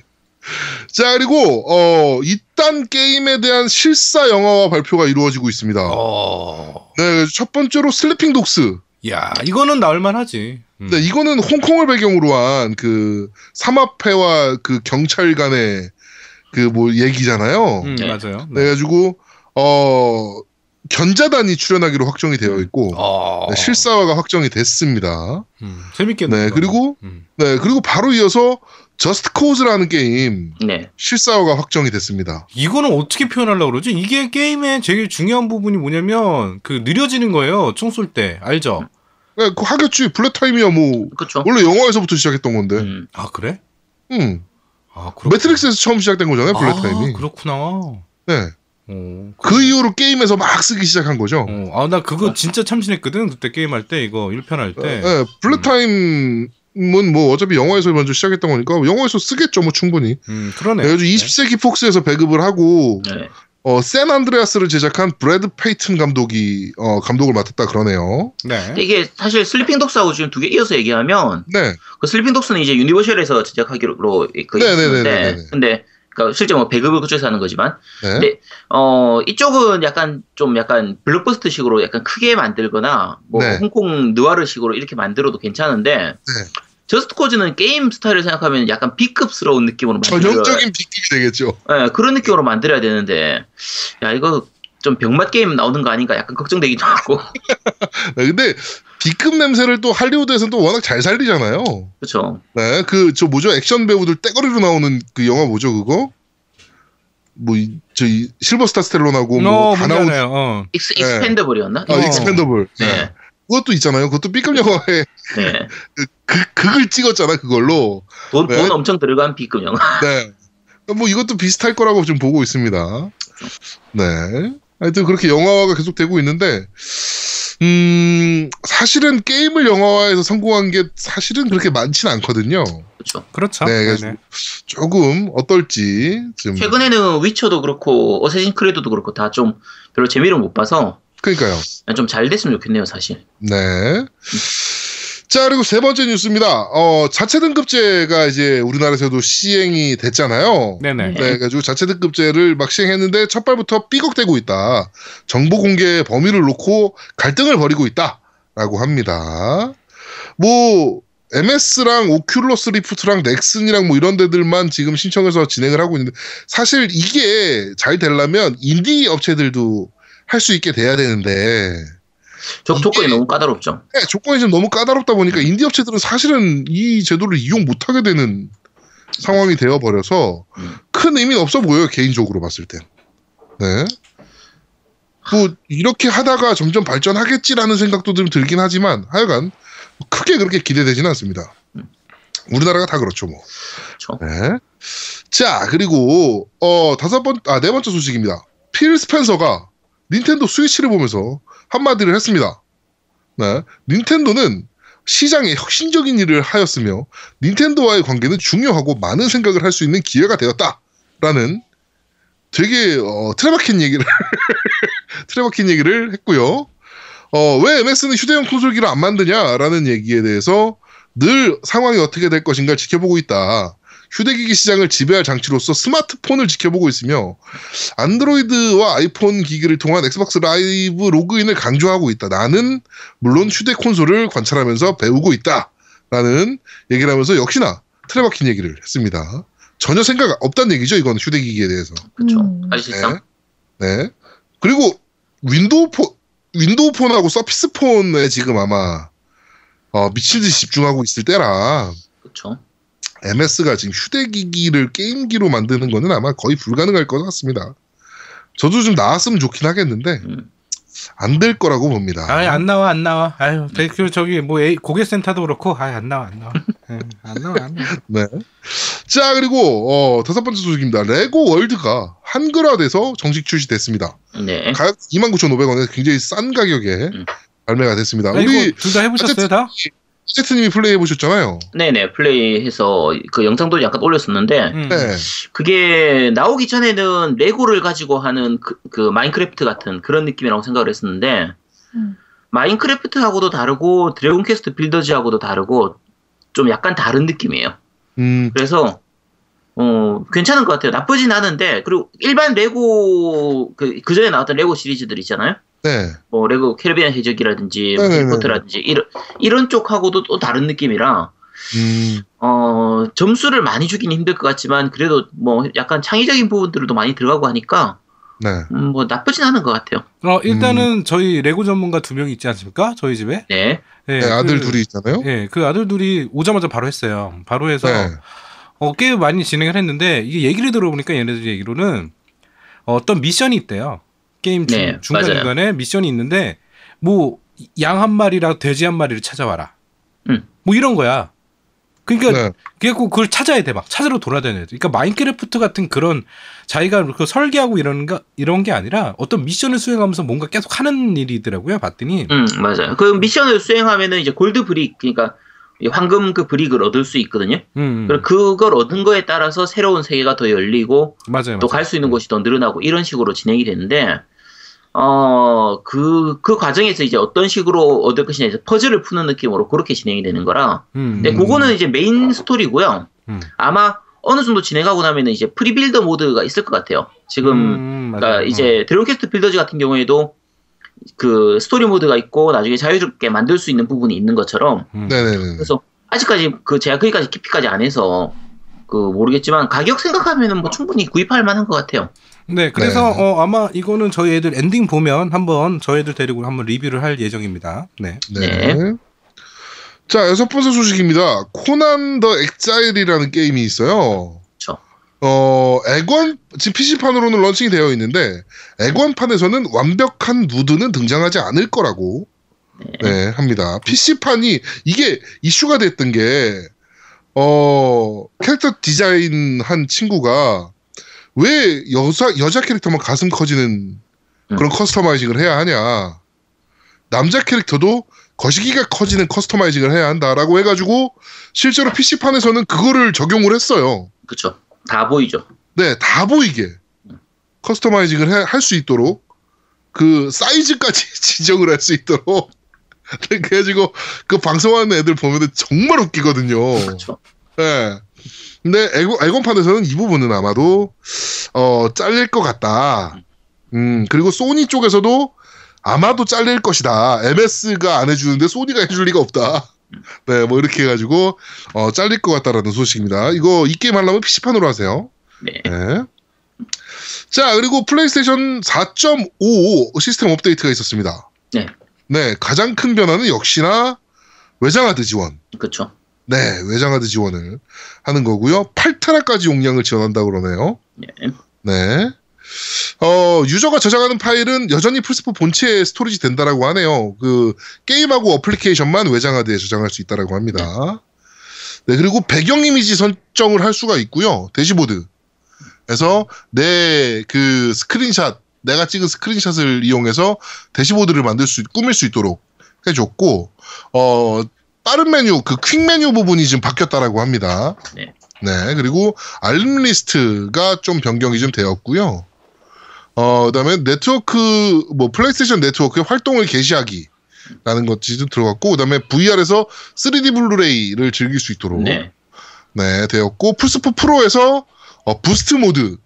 자, 그리고, 어, 잇단 게임에 대한 실사 영화화 발표가 이루어지고 있습니다. 어. 네, 첫 번째로 슬리핑 독스. 야, 이거는 나올 만하지. 음. 네, 이거는 홍콩을 배경으로 한 그 삼합회와 그 경찰 간의 그 뭐 얘기잖아요. 음, 네. 맞아요. 네, 그래가지고, 어, 견자단이 출연하기로 확정이 되어 있고, 어. 네, 실사화가 확정이 됐습니다. 음, 재밌겠네. 네. 그리고 음. 네, 그리고 바로 이어서 저스트 코즈라는 게임 네. 실사화가 확정이 됐습니다. 이거는 어떻게 표현하려고 그러지? 이게 게임의 제일 중요한 부분이 뭐냐면 그 느려지는 거예요. 총 쏠 때. 알죠? 네, 그 하겠지. bullet time이야 뭐 그렇죠. 원래 영화에서부터 시작했던 건데. 음. 아, 그래? 음. 아, 그렇구나. 매트릭스에서 처음 시작된 거잖아요. bullet 아, time이. 그렇구나. 네. 어, 그 이후로 게임에서 막 쓰기 시작한 거죠. 어, 아, 나 그거 진짜 참신했거든. 그때 게임할 때, 이거 1편 할 때. 네, bullet time은 뭐 어차피 영화에서 먼저 시작했던 거니까 영화에서 쓰겠죠, 뭐 충분히. 음, 그러네. 그래가지고 20세기 폭스에서 배급을 하고 네. 어, 샌 안드레아스를 제작한 브래드 페이튼 감독이 어, 감독을 맡았다 그러네요. 네. 근데 이게 사실 슬리핑 독스하고 지금 두 개 이어서 얘기하면 네. 그 슬리핑 독스는 이제 유니버셜에서 제작하기로 그 네네네네네. 있는데 근데 그러니까 실제 뭐 배급을 그쪽에서 하는 거지만 네. 네. 어 이쪽은 약간 좀 약간 블록버스터식으로 약간 크게 만들거나 뭐 네. 홍콩 느와르식으로 이렇게 만들어도 괜찮은데 저스트 코즈는 게임 스타일을 생각하면 약간 B급스러운 느낌으로 만들어 전형적인 빅팀이 되겠죠. 예, 그런 느낌으로 만들어야 되는데 야 이거 좀 병맛 게임 나오는 거 아닌가 약간 걱정되기도 하고 네, 근데 B급 냄새를 또 할리우드에서는 또 워낙 잘 살리잖아요. 그렇죠 네, 그 저 뭐죠 액션 배우들 떼거리로 나오는 그 영화 뭐죠 그거? 뭐 저희 실베스터 스탤론하고 어, 뭐다 문제네요. 어. 익스, 네. 익스펜더블이었나? 아, 어. 익스펜더블. 네. 그것도 있잖아요. 그것도 B급 영화에 네. 그, 극- 극을 찍었잖아 그걸로. 돈, 네. 돈 엄청 들어간 B급 영화 네. 뭐 이것도 비슷할 거라고 좀 보고 있습니다. 네. 하여튼 그렇게 영화화가 계속 되고 있는데, 음, 사실은 게임을 영화화해서 성공한 게 사실은 그렇게 많지는 않거든요. 그렇죠 그렇죠. 네, 네, 그래서 네. 조금 어떨지 좀. 최근에는 위쳐도 그렇고 어쌔신 크레드도 그렇고 다 좀 별로 재미를 못 봐서 그러니까요. 좀 잘 됐으면 좋겠네요 사실 네. 자, 그리고 세 번째 뉴스입니다. 어, 자체 등급제가 이제 우리나라에서도 시행이 됐잖아요. 네네. 네, 그래가지고 자체 등급제를 막 시행했는데 첫 발부터 삐걱대고 있다. 정보 공개 범위를 놓고 갈등을 벌이고 있다 라고 합니다. 뭐 MS랑 오큘러스 리프트랑 넥슨이랑 뭐 이런 데들만 지금 신청해서 진행을 하고 있는데 사실 이게 잘 되려면 인디 업체들도 할 수 있게 돼야 되는데 조, 조건이 너무 까다롭죠 네, 조건이 좀 너무 까다롭다 보니까 인디 업체들은 사실은 이 제도를 이용 못하게 되는 상황이 되어 버려서 음. 큰 의미는 없어 보여요 개인적으로 봤을 때. 네. 뭐 이렇게 하다가 점점 발전하겠지라는 생각도 좀 들긴 하지만 하여간 크게 그렇게 기대되지는 않습니다. 우리나라가 다 그렇죠 뭐. 그렇죠. 네. 자 그리고 어 다섯 번아네 번째 소식입니다. 필 스펜서가 닌텐도 스위치를 보면서 한마디를 했습니다. 네. 닌텐도는 시장에 혁신적인 일을 하였으며 닌텐도와의 관계는 중요하고 많은 생각을 할 수 있는 기회가 되었다 라는 되게 어, 트레바킨 얘기를 트레바킨 얘기를 했고요. 어, 왜 MS는 휴대용 콘솔기를 안 만드냐라는 얘기에 대해서 늘 상황이 어떻게 될 것인가 지켜보고 있다. 휴대기기 시장을 지배할 장치로서 스마트폰을 지켜보고 있으며 안드로이드와 아이폰 기기를 통한 엑스박스 라이브 로그인을 강조하고 있다. 나는 물론 휴대 콘솔을 관찰하면서 배우고 있다. 라는 얘기를 하면서 역시나 틀에 박힌 얘기를 했습니다. 전혀 생각 없다는 얘기죠. 이건 휴대기기에 대해서. 그렇죠. 음. 사실상 네. 그리고 윈도우 폰, 윈도우 폰하고 서피스 폰에 지금 아마 어, 미친 듯이 집중하고 있을 때라 그렇죠. MS가 지금 휴대기기를 게임기로 만드는 거는 아마 거의 불가능할 것 같습니다. 저도 좀 나왔으면 좋긴 하겠는데 음. 안될 거라고 봅니다. 아예 안 나와 안 나와. 아유 그 저기 뭐 A- 고객센터도 그렇고 아예 안 나와 안 나와. 예, 안 나와 안 나와. 네. 자 그리고 어, 다섯 번째 소식입니다. 레고 월드가 한글화돼서 정식 출시됐습니다. 네. 가격 29,500원에 굉장히 싼 가격에 음. 발매가 됐습니다. 아, 우리 이거 둘다 해보셨어요 다? 세트님이 플레이해 보셨잖아요. 네네 플레이해서 그 영상도 잠깐 올렸었는데 음. 네. 그게 나오기 전에는 레고를 가지고 하는 그, 그 마인크래프트 같은 그런 느낌이라고 생각을 했었는데 음. 마인크래프트하고도 다르고 드래곤 퀘스트 빌더즈하고도 다르고 좀 약간 다른 느낌이에요. 음, 그래서 어 괜찮은 것 같아요. 나쁘진 않은데 그리고 일반 레고 그, 그 전에 나왔던 레고 시리즈들 있잖아요. 네. 뭐 레고 캐리비안 해적이라든지 네네네. 해리포터라든지 이런 이런 쪽하고도 또 다른 느낌이라 음, 어 점수를 많이 주기는 힘들 것 같지만 그래도 뭐 약간 창의적인 부분들도 많이 들어가고 하니까 네. 음, 뭐 나쁘진 않은 것 같아요. 어 일단은 저희 레고 전문가 두 명 있지 않습니까? 저희 집에. 네, 예, 네, 아들 그- 둘이 있잖아요. 예, 그 아들 둘이 오자마자 바로 했어요. 바로 해서 네. 어, 꽤 많이 진행을 했는데 이게 얘기를 들어보니까 얘네들 얘기로는 어떤 미션이 있대요. 게임 중, 네, 중간 맞아요. 중간에 미션이 있는데 뭐 양 한 마리랑 돼지 한 마리를 찾아와라. 음. 뭐 이런 거야. 그러니까 네. 그래갖고 그걸 찾아야 돼 막 찾으러 돌아다녀야 돼. 그러니까 마인크래프트 같은 그런 자기가 그 설계하고 이런 거 이런 게 아니라 어떤 미션을 수행하면서 뭔가 계속 하는 일이더라고요. 봤더니 음 맞아요. 그 미션을 수행하면은 이제 gold brick 그러니까 이 황금 그 brick을 얻을 수 있거든요. 음, 그리고 그걸 얻은 거에 따라서 새로운 세계가 더 열리고 맞아요. 또. 갈 수 있는 곳이 더 늘어나고 이런 식으로 진행이 되는데 어 그 그 과정에서 이제 어떤 식으로 얻을 것이냐 이제 퍼즐을 푸는 느낌으로 그렇게 진행이 되는 거라. 음, 근데 그거는 이제 메인 스토리고요. 음. 아마 어느 정도 진행하고 나면은 이제 free builder 모드가 있을 것 같아요. 지금 음, 그러니까 맞아요. 이제 드래곤 퀘스트 빌더즈 같은 경우에도 그 스토리 모드가 있고 나중에 자유롭게 만들 수 있는 부분이 있는 것처럼 음. 네네네. 그래서 아직까지 그 제가 거기까지 깊이까지 안 해서 그 모르겠지만 가격 생각하면은 뭐 충분히 구입할 만한 것 같아요. 네, 그래서 네. 어, 아마 이거는 저희 애들 엔딩 보면 한번 저희 애들 데리고 한번 리뷰를 할 예정입니다. 네. 네. 네. 자, 여섯 번째 소식입니다. 코난 더 엑자일이라는 게임이 있어요. 그쵸. 어, 엑원, 지금 PC판으로는 런칭이 되어 있는데, 엑원판에서는 완벽한 누드는 등장하지 않을 거라고, 네, 합니다. PC판이, 이게 이슈가 됐던 게, 어, 캐릭터 디자인 한 친구가, 왜 여자, 여자 캐릭터만 가슴 커지는 그런 customizing을 해야 하냐. 남자 캐릭터도 거시기가 커지는 customizing을 해야 한다라고 해가지고 실제로 PC판에서는 그거를 적용을 했어요. 그쵸. 다 보이죠. 네, 다 보이게 customizing을 할 수 있도록 그 사이즈까지 지정을 할 수 있도록 그래가지고 그 방송하는 애들 보면 정말 웃기거든요. 그쵸. 네. 근데 엑원, 엑원판에서는 이 부분은 아마도 어 잘릴 것 같다. 음 그리고 소니 쪽에서도 아마도 잘릴 것이다. MS가 안 해주는데 소니가 해줄 리가 없다. 네, 뭐 이렇게 해가지고 어 잘릴 것 같다라는 소식입니다. 이거 이 게임 하려면 PC판으로 하세요. 네. 네. 자 그리고 플레이스테이션 4.5 시스템 업데이트가 있었습니다. 네. 네, 가장 큰 변화는 역시나 외장하드 지원. 그쵸. 네, 외장하드 지원을 하는 거고요. 8테라까지 용량을 지원한다고 그러네요. 네. 네. 어, 유저가 저장하는 파일은 여전히 플스4 본체에 storage 된다라고 하네요. 그 게임하고 어플리케이션만 외장하드에 저장할 수 있다라고 합니다. 네, 그리고 배경 이미지 설정을 할 수가 있고요. 대시보드. 그래서 내 그 스크린샷, 내가 찍은 스크린샷을 이용해서 대시보드를 만들 수, 꾸밀 수 있도록 해줬고, 어, 다른 메뉴, 그 quick 메뉴 부분이 지금 바뀌었다라고 합니다. 네. 네, 그리고 알림 리스트가 좀 변경이 좀 되었고요. 어, 그다음에 네트워크 뭐 플레이스테이션 네트워크의 활동을 개시하기 라는 것이 좀 들어갔고 그다음에 VR에서 3D 블루레이를 즐길 수 있도록 네, 네. 되었고 플스4 프로에서 어, boost mode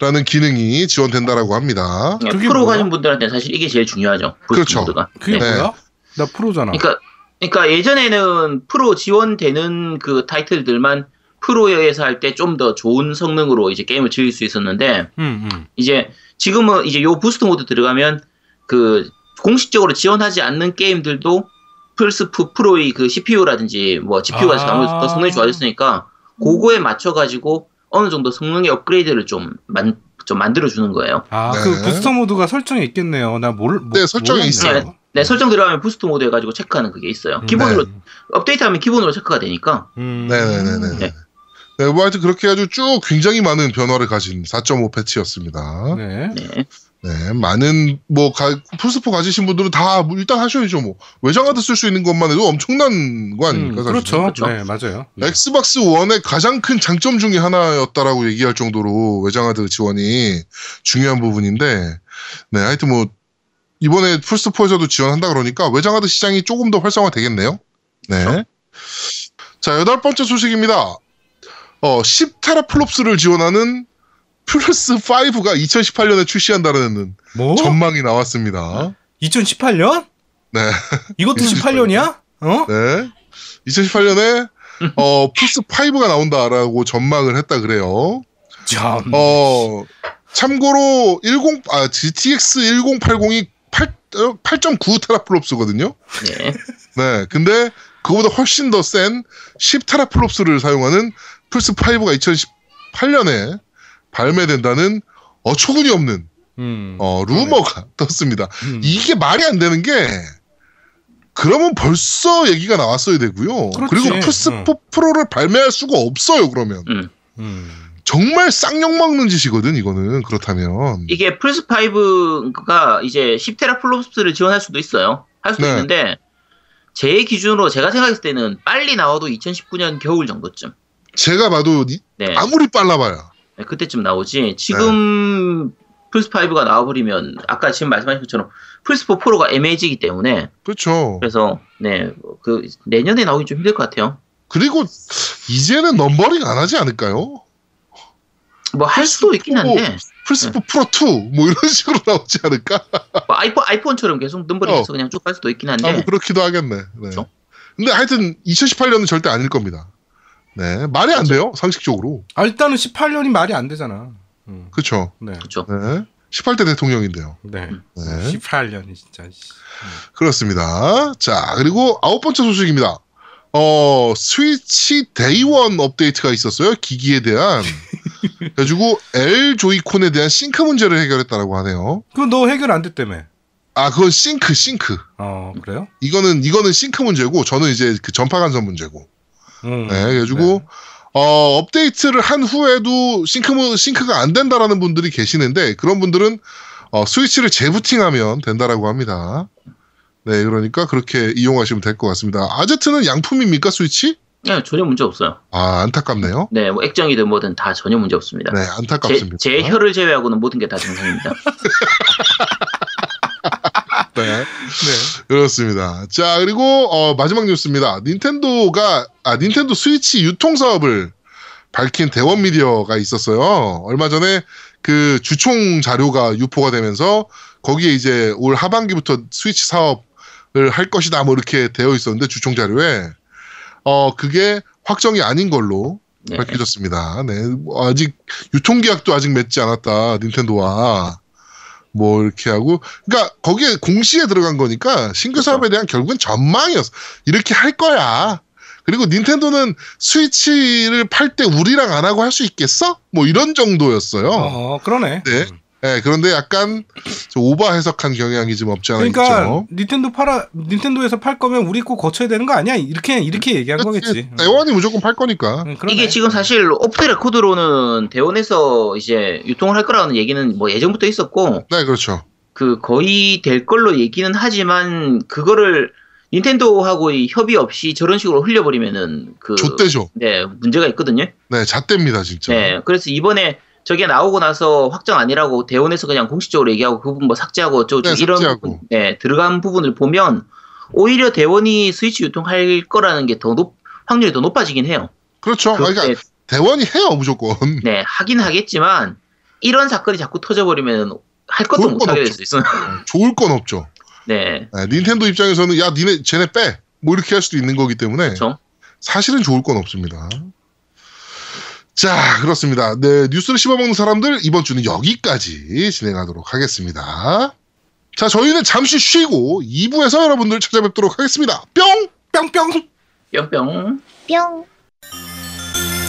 라는 기능이 지원된다라고 합니다. 그게 프로 뭐야? 가진 분들한테 사실 이게 제일 중요하죠. 그렇죠. 모드가. 그게 네. 뭐야? 나 프로잖아. 그러니까 그러니까 예전에는 프로 지원되는 그 타이틀들만 프로에서 할 때 좀 더 좋은 성능으로 이제 게임을 즐길 수 있었는데 음, 음. 이제 지금은 이제 요 boost mode 들어가면 그 공식적으로 지원하지 않는 게임들도 플스 프로의 그 CPU라든지 뭐 GPU가 아. 아무래도 더 성능이 좋아졌으니까 그거에 맞춰 가지고 어느 정도 성능의 업그레이드를 좀 만, 좀 만들어 주는 거예요. 아, 네. 그 booster mode가 설정이 있겠네요. 나 몰, 뭐, 네, 설정이 몰랐네. 있어요. 네, 설정 들어가면 boost mode 해가지고 체크하는 그게 있어요. 기본으로 네. 업데이트하면 기본으로 체크가 되니까. 음. 네네네네. 네. 네, 뭐 하여튼 그렇게 해가지고 쭉 굉장히 많은 변화를 가진 4.5 패치였습니다. 네. 네. 네, 많은 뭐 가, 플스4 가지신 분들은 다 뭐 일단 하셔야죠. 뭐 외장하드 쓸 수 있는 것만 해도 엄청난 거 아닙니까? 음? 그렇죠. 그렇죠. 네, 맞아요. 네. 엑스박스 원의 가장 큰 장점 중에 하나였다라고 얘기할 정도로 외장하드 지원이 중요한 부분인데, 네, 하여튼 뭐 이번에 플스4에서도 지원한다 그러니까 외장하드 시장이 조금 더 활성화되겠네요. 네. 자, 여덟 번째 소식입니다. 어, 10테라플롭스를 지원하는 플스 5가 2018년에 출시한다는 뭐? 전망이 나왔습니다. 2018년? 네. 이것도 18년이야? 어? 네. 2018년에 어, 플스 5가 나온다라고 전망을 했다 그래요. 참. 어, 참고로 10 아, GTX 1080이 8 8.9 테라플롭스거든요. 네. 네. 근데 그거보다 훨씬 더 센 10 테라플롭스를 사용하는 플스 5가 2018년에 발매된다는 어처구니 없는 음. 어, 루머가 떴습니다. 음. 이게 말이 안 되는 게 그러면 벌써 얘기가 나왔어야 되고요. 그렇지. 그리고 플스4 프로를 발매할 수가 없어요. 그러면 음. 음. 정말 쌍욕 먹는 짓이거든. 이거는 그렇다면 이게 플스 5가 이제 10테라 플롭스를 지원할 수도 있어요. 할 수도 네. 있는데 제 기준으로 제가 생각했을 때는 빨리 나와도 2019년 겨울 정도쯤. 제가 봐도 이- 네. 아무리 빨라봐야 네, 그때쯤 나오지. 지금 플스 5가 나와버리면 아까 지금 말씀하신 것처럼 플스 4 프로가 애매해지기 때문에 그렇죠. 그래서 네 그 내년에 나오긴 좀 힘들 것 같아요. 그리고 이제는 넘버링 안 하지 않을까요? 뭐 할 수도 있긴 한데 플스4 프로 2 뭐 이런 식으로 나오지 않을까? 뭐 아이폰 아이폰처럼 계속 넘버링해서 어. 그냥 쭉 갈 수도 있긴 아, 한데 뭐 그렇기도 하겠네. 네. 그렇죠. 근데 하여튼 2018년은 절대 아닐 겁니다. 네, 말이 안 돼요. 상식적으로. 아, 일단은 18년이 말이 안 되잖아. 음. 그렇죠. 네. 그렇죠. 네. 18대 대통령인데요. 네. 네. 18년이 진짜. 씨. 그렇습니다. 자, 그리고 아홉 번째 소식입니다. 어, 스위치 day one 업데이트가 있었어요. 기기에 대한. 그래가지고 L 조이콘에 대한 싱크 문제를 해결했다라고 하네요. 그거 너 해결 안 됐다며. 아, 그건 sync, sync. 어, 그래요? 이거는, 이거는 싱크 문제고, 저는 이제 그 전파 간섭 문제고. 음. 네, 그래가지고, 어, 업데이트를 한 후에도 싱크, 문- sync가 안 된다라는 분들이 계시는데, 그런 분들은, 어, 스위치를 재부팅하면 된다라고 합니다. 네, 그러니까 그렇게 이용하시면 될 것 같습니다. 아제트는 양품입니까, 스위치? 네, 전혀 문제 없어요. 아, 안타깝네요. 네, 뭐 액정이든 뭐든 다 전혀 문제 없습니다. 네, 제, 안타깝습니다. 제 혀를 제외하고는 모든 게 다 정상입니다. 네, 네. 그렇습니다. 자, 그리고, 어, 마지막 뉴스입니다. 닌텐도가, 아, 닌텐도 스위치 유통 사업을 밝힌 대원 미디어가 있었어요. 얼마 전에 그 주총 자료가 유포가 되면서 거기에 이제 올 하반기부터 스위치 사업을 할 것이다 뭐 이렇게 되어 있었는데 주총 자료에 어 그게 확정이 아닌 걸로 네. 밝혀졌습니다. 네, 뭐 아직 유통 계약도 아직 맺지 않았다 닌텐도와 뭐 이렇게 하고 그러니까 거기에 공시에 들어간 거니까 신규 그렇죠. 사업에 대한 결국은 전망이었어. 이렇게 할 거야. 그리고 닌텐도는 스위치를 팔 때 우리랑 안 하고 할 수 있겠어? 뭐 이런 정도였어요. 어, 그러네. 네. 예, 그런데 약간 좀 오버 해석한 경향이 좀 없지 않아 그러니까 있죠. 닌텐도 팔아 닌텐도에서 팔 거면 우리 거 거쳐야 되는 거 아니야? 이렇게 이렇게 얘기한 거겠지. 대원이 무조건 팔 거니까. 응, 그러네. 이게 지금 사실 오프 더 레코드로는 대원에서 이제 유통을 할 거라는 얘기는 뭐 예전부터 있었고 네, 그렇죠. 그 거의 될 걸로 얘기는 하지만 그거를 닌텐도하고 이 협의 없이 저런 식으로 흘려버리면은 그 좆되죠. 네 문제가 있거든요. 네, 좆됩니다, 진짜. 네 그래서 이번에 저게 나오고 나서 확정 아니라고 대원에서 그냥 공식적으로 얘기하고 그 부분 뭐 삭제하고 저 네, 이런. 부분, 네 들어간 부분을 보면 오히려 대원이 스위치 유통할 거라는 게 더 높 확률이 더 높아지긴 해요. 그렇죠. 그, 그러니까 네, 대원이 해요, 무조건. 네, 하긴 하겠지만 이런 사건이 자꾸 터져버리면 할 것도 좋을 못건 하게 없죠. 될수 있어요. 좋을 건 없죠. 네, 네, 닌텐도 입장에서는 야, 니네 쟤네 빼. 뭐 이렇게 할 수도 있는 거기 때문에 그렇죠. 사실은 좋을 건 없습니다. 자, 그렇습니다. 네, 뉴스를 씹어먹는 사람들 이번 주는 여기까지 진행하도록 하겠습니다. 자, 저희는 잠시 쉬고 2부에서 여러분들 찾아뵙도록 하겠습니다. 뿅! 뿅뿅. 뿅뿅. 뿅.